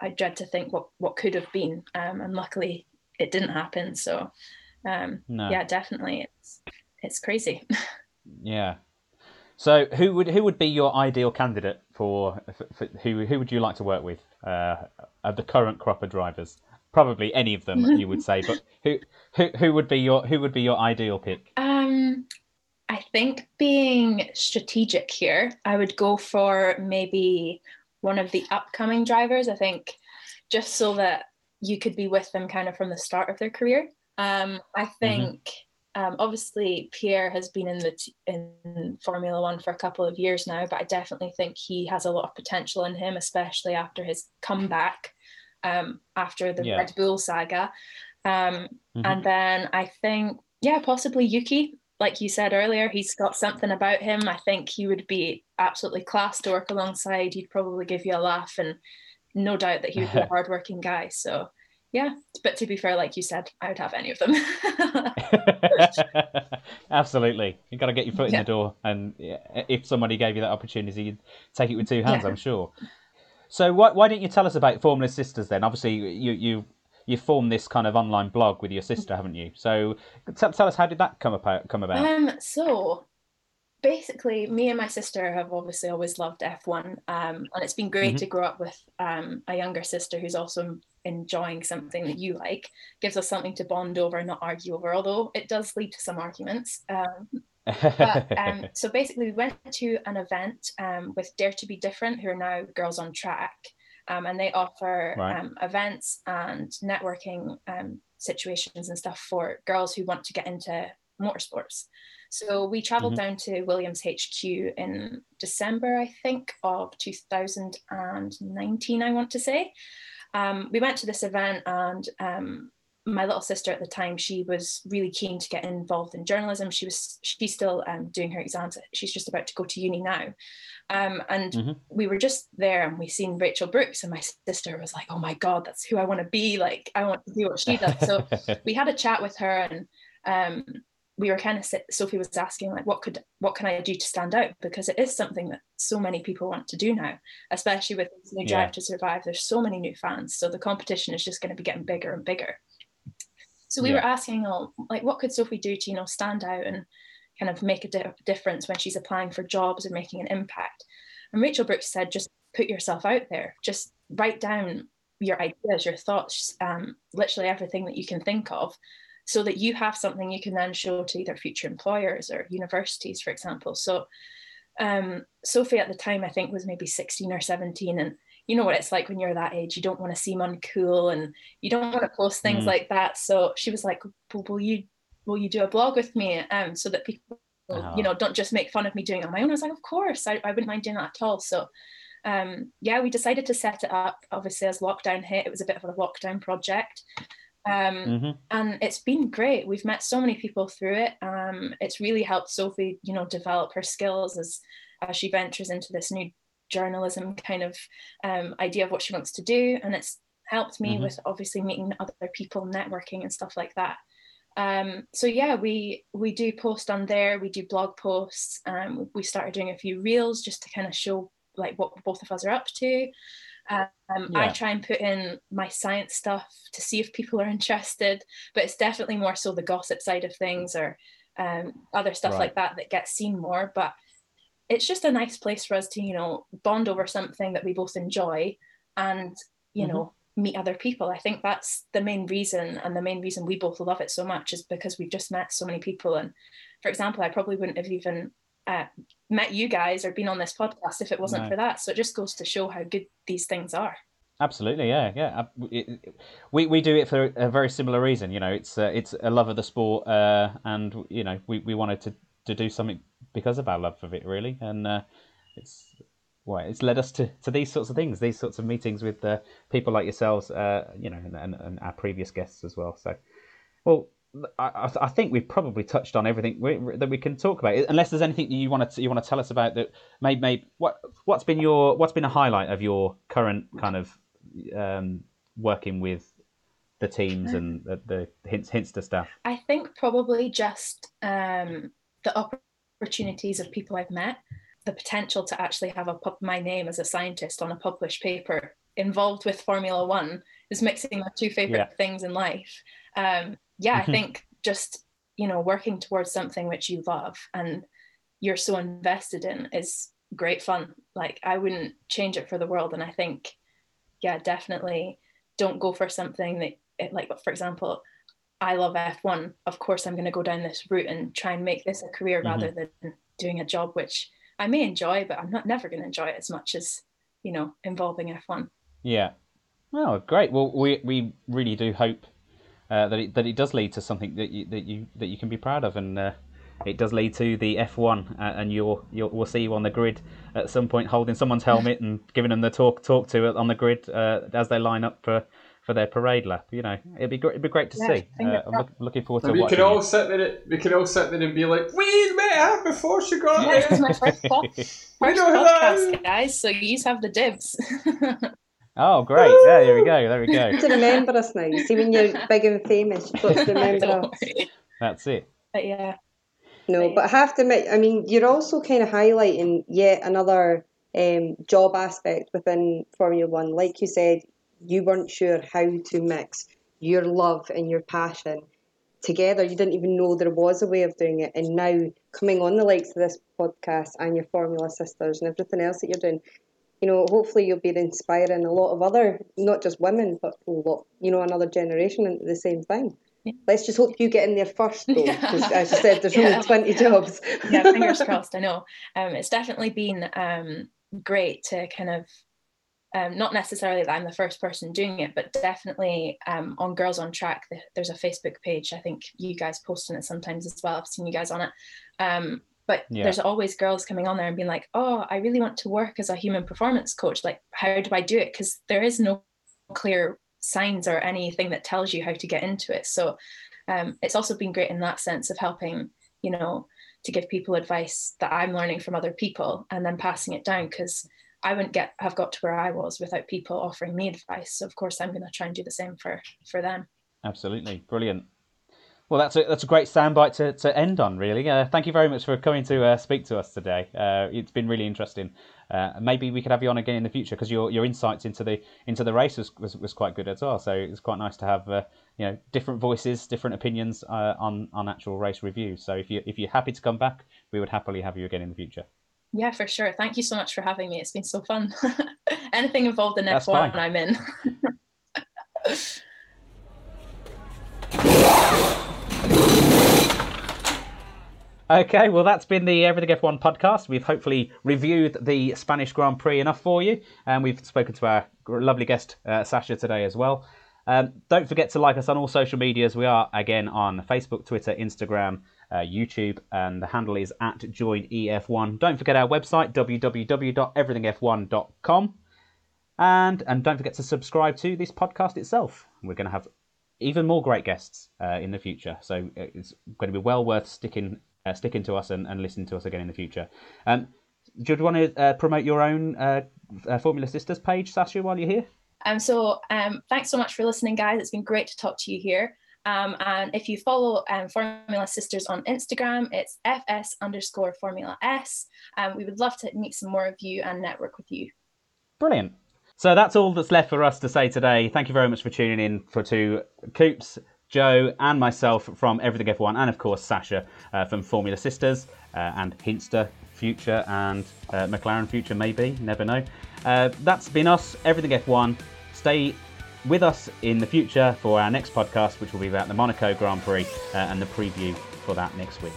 I dread to think what, what could have been. Um, and luckily, it didn't happen. So, um, No. yeah, definitely, it's it's crazy. (laughs) Yeah. So who would who would be your ideal candidate for, for, for who who would you like to work with uh, the current crop of drivers? Probably any of them, you would say, but who who who would be your who would be your ideal pick? um, I think being strategic here, I would go for maybe one of the upcoming drivers. I think just so that you could be with them kind of from the start of their career. Um, I think um, obviously Pierre has been in the t- in Formula One for a couple of years now, but I definitely think he has a lot of potential in him, especially after his comeback um, after the Yeah. Red Bull saga. Um, Mhm. And then I think, yeah, possibly Yuki. Like you said earlier, he's got something about him. I think he would be absolutely class to work alongside. He'd probably give you a laugh, and no doubt that he would be a (laughs) hardworking guy. So, yeah. But to be fair, like you said, I would have any of them. (laughs) Absolutely, you've got to get your foot in Yeah. the door, and if somebody gave you that opportunity, you'd take it with two hands, Yeah. I'm sure. So why why didn't you tell us about Formula Sisters then? Obviously, you you you formed this kind of online blog with your sister, haven't you? So t- tell us how did that come about? Come about? Um, so basically, me and my sister have obviously always loved F1, um, and it's been great Mhm. to grow up with um, a younger sister who's also enjoying something that you like. Gives us something to bond over and not argue over, although it does lead to some arguments. Um, but, um, (laughs) so basically, we went to an event um, with Dare to Be Different, who are now Girls on Track, um, and they offer Right. um, events and networking um, situations and stuff for girls who want to get into motorsports. So we traveled Mhm. down to Williams HQ in December, I think, of 2019, I want to say. Um, we went to this event and um, my little sister at the time she was really keen to get involved in journalism she was she's still um, doing her exams she's just about to go to uni now um, and Mhm. we were just there and we seen rachel brookes and my sister was like oh my god that's who i want to be like i want to do what she does so (laughs) we had a chat with her and um, we were kind of sophie was asking like what could what can i do to stand out? Because it is something that so many people want to do now especially with this new drive Yeah. to survive. There's so many new fans so the competition is just going to be getting bigger and bigger. So we Yeah. were asking oh like what could sophie do to you know stand out and kind of make a di- difference when she's applying for jobs or making an impact? And rachel brookes said just put yourself out there. Just write down your ideas your thoughts um, literally everything that you can think of so that you have something you can then show to either future employers or universities for example. So um, sophie at the time i think was maybe 16 or 17 and you know what it's like when you're that age you don't want to seem uncool and you don't want to post things Mm. like that. So she was like well, will you will you do a blog with me? Um, so that people you know don't just make fun of me doing it on my own. I was like of course i, I wouldn't mind doing that at all. So um, yeah we decided to set it up. Obviously as lockdown hit it was a bit of a lockdown project um, Mhm. and it's been great. We've met so many people through it. Um, it's really helped sophie you know develop her skills as as she ventures into this new journalism kind of um, idea of what she wants to do. And it's helped me Mhm. with obviously meeting other people networking and stuff like that. Um, so yeah we we do post on there. We do blog posts. Um, we started doing a few reels just to kind of show like what both of us are up to um, I try and put in my science stuff to see if people are (laughs) interested, but it's definitely more so the gossip side of things or um, other stuff Right. like that that gets seen more. But it's just a nice place for us to, you know, bond over something that we both enjoy and, you know, meet other people. I think that's the main reason, and the main reason we both love it so much is because we've just met so many people. And for example, I probably wouldn't have even uh, met you guys or been on this podcast if it wasn't No. for that. So it just goes to show how good these things are. Absolutely, yeah, yeah. We we do it for a very similar reason. You know, it's uh, it's a love of the sport, uh, and you know, we, we wanted to, to do something because of our love of it, really, and uh, it's well, it's led us to, to these sorts of things, these sorts of meetings with uh, people like yourselves, uh, you know, and, and, and our previous guests as well. So, well, I, I I think we've probably touched on everything we, that we can talk about. Unless there's anything you want to you want to tell us about that, maybe, maybe what what's been your what's been a highlight of your current kind of um, working with the teams and the, the hints Hintsa stuff. I think probably just um, the opportunities of people I've met, the potential to actually have a pub- my name as a scientist on a published paper involved with Formula One is mixing my two favorite Yeah. things in life. Um, yeah, I Mhm. think just you know working towards something which you love and you're so invested in is great fun. Like I wouldn't change it for the world, and I think yeah, definitely don't go for something that it, like for example I love F1. Of course, I'm going to go down this route and try and make this a career Mhm. rather than doing a job which I may enjoy, but I'm not never going to enjoy it as much as you know involving F1. Yeah. Oh, great. Well, we we really do hope uh, that it that it does lead to something that you that you that you can be proud of, and uh, it does lead to the F1, uh, and you'll you'll we'll see you on the grid at some point, holding someone's helmet and (laughs) giving them the talk talk to on the grid uh, as they line up for. For their parade lap, you know, it'd be great. It'd be great to Yeah, see. Uh, I'm look, looking forward to And we watching. can all it. sit there. We can all sit there and be like, "We met her before she got Yeah, this is my first, pod- (laughs) first We know who that podcast, is. guys. So you have the dibs. (laughs) Oh, great! Yeah, there we go. There we go. (laughs) to remember us now. See, when you're (laughs) big and famous, you've got to remember us. (laughs) That's it. but yeah, No, but I have to admit, I mean, you're also kind of highlighting yet another um, job aspect within Formula One. Like you said, you weren't sure how to mix your love and your passion together. You didn't even know there was a way of doing it. And now coming on the likes of this podcast and your Formula Sisters and everything else that you're doing, you know, hopefully you'll be inspiring a lot of other, not just women, but a lot, you know, another generation into the same thing. Yeah. Let's just hope you get in there first, though, because (laughs) as you said, there's yeah. only 20 jobs. yeah, fingers (laughs) crossed, I know. Um, it's definitely been um, great to kind of um, not necessarily that I'm the first person doing it, but definitely um, on Girls on Track, there's a Facebook page. I think you guys post on it sometimes as well. I've seen you guys on it. But yeah. there's always girls coming on there and being like, oh, I really want to work as a human performance coach. Like, how do I do it? Because there is no clear signs or anything that tells you how to get into it. So um, it's also been great in that sense of helping, you know, to give people advice that I'm learning from other people and then passing it down because I wouldn't get have got to where I was without people offering me advice. So of course I'm going to try and do the same for for them. Absolutely, brilliant. Well, that's a that's a great soundbite to, to end on. Really, uh, thank you very much for coming to uh, speak to us today. Uh, it's been really interesting. Uh, maybe we could have you on again in the future because your, your insights into the into the race was, was, was quite good as well. So it's quite nice to have uh, you know different voices, different opinions uh, on on actual race reviews. So if you if you're happy to come back, we would happily have you again in the future. Yeah, for sure. Thank you so much for having me. It's been so fun. (laughs) Anything involved in F1. I'm in. (laughs) Okay, well, that's been the Everything F1 podcast. We've hopefully reviewed the Spanish Grand Prix enough for you, and we've spoken to our lovely guest, uh, Sasha, today as well. Um, don't forget to like us on all social medias. We are, again, on Facebook, Twitter, Instagram, uh, YouTube, and the handle is at joinef1. Don't forget our website, www.everythingf1.com. And, and don't forget to subscribe to this podcast itself. We're going to have even more great guests uh, in the future. So it's going to be well worth sticking uh, sticking to us and, and listening to us again in the future. Um, do you want to uh, promote your own uh, uh, Formula Sisters page, Sasha, while you're here? Um, so um, thanks so much for listening, guys. It's been great to talk to you here. Um, and if you follow um, Formula Sisters on Instagram, it's fs underscore Formula S. Um, we would love to meet some more of you and network with you. Brilliant. So that's all that's left for us to say today. Thank you very much for tuning in for two Coops, Joe, and myself from Everything F1, and of course Sasha uh, from Formula Sisters uh, and Hintsa Future and uh, McLaren Future, maybe, never know. Uh, that's been us, Everything F1. Stay with us in the future for our next podcast, which will be about the Monaco Grand Prix uh, and the preview for that next week.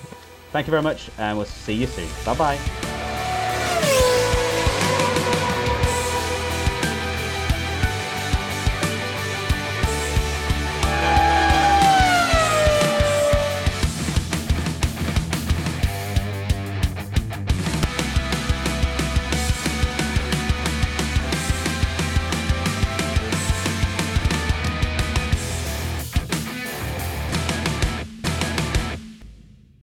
Thank you very much, and we'll see you soon. Bye bye.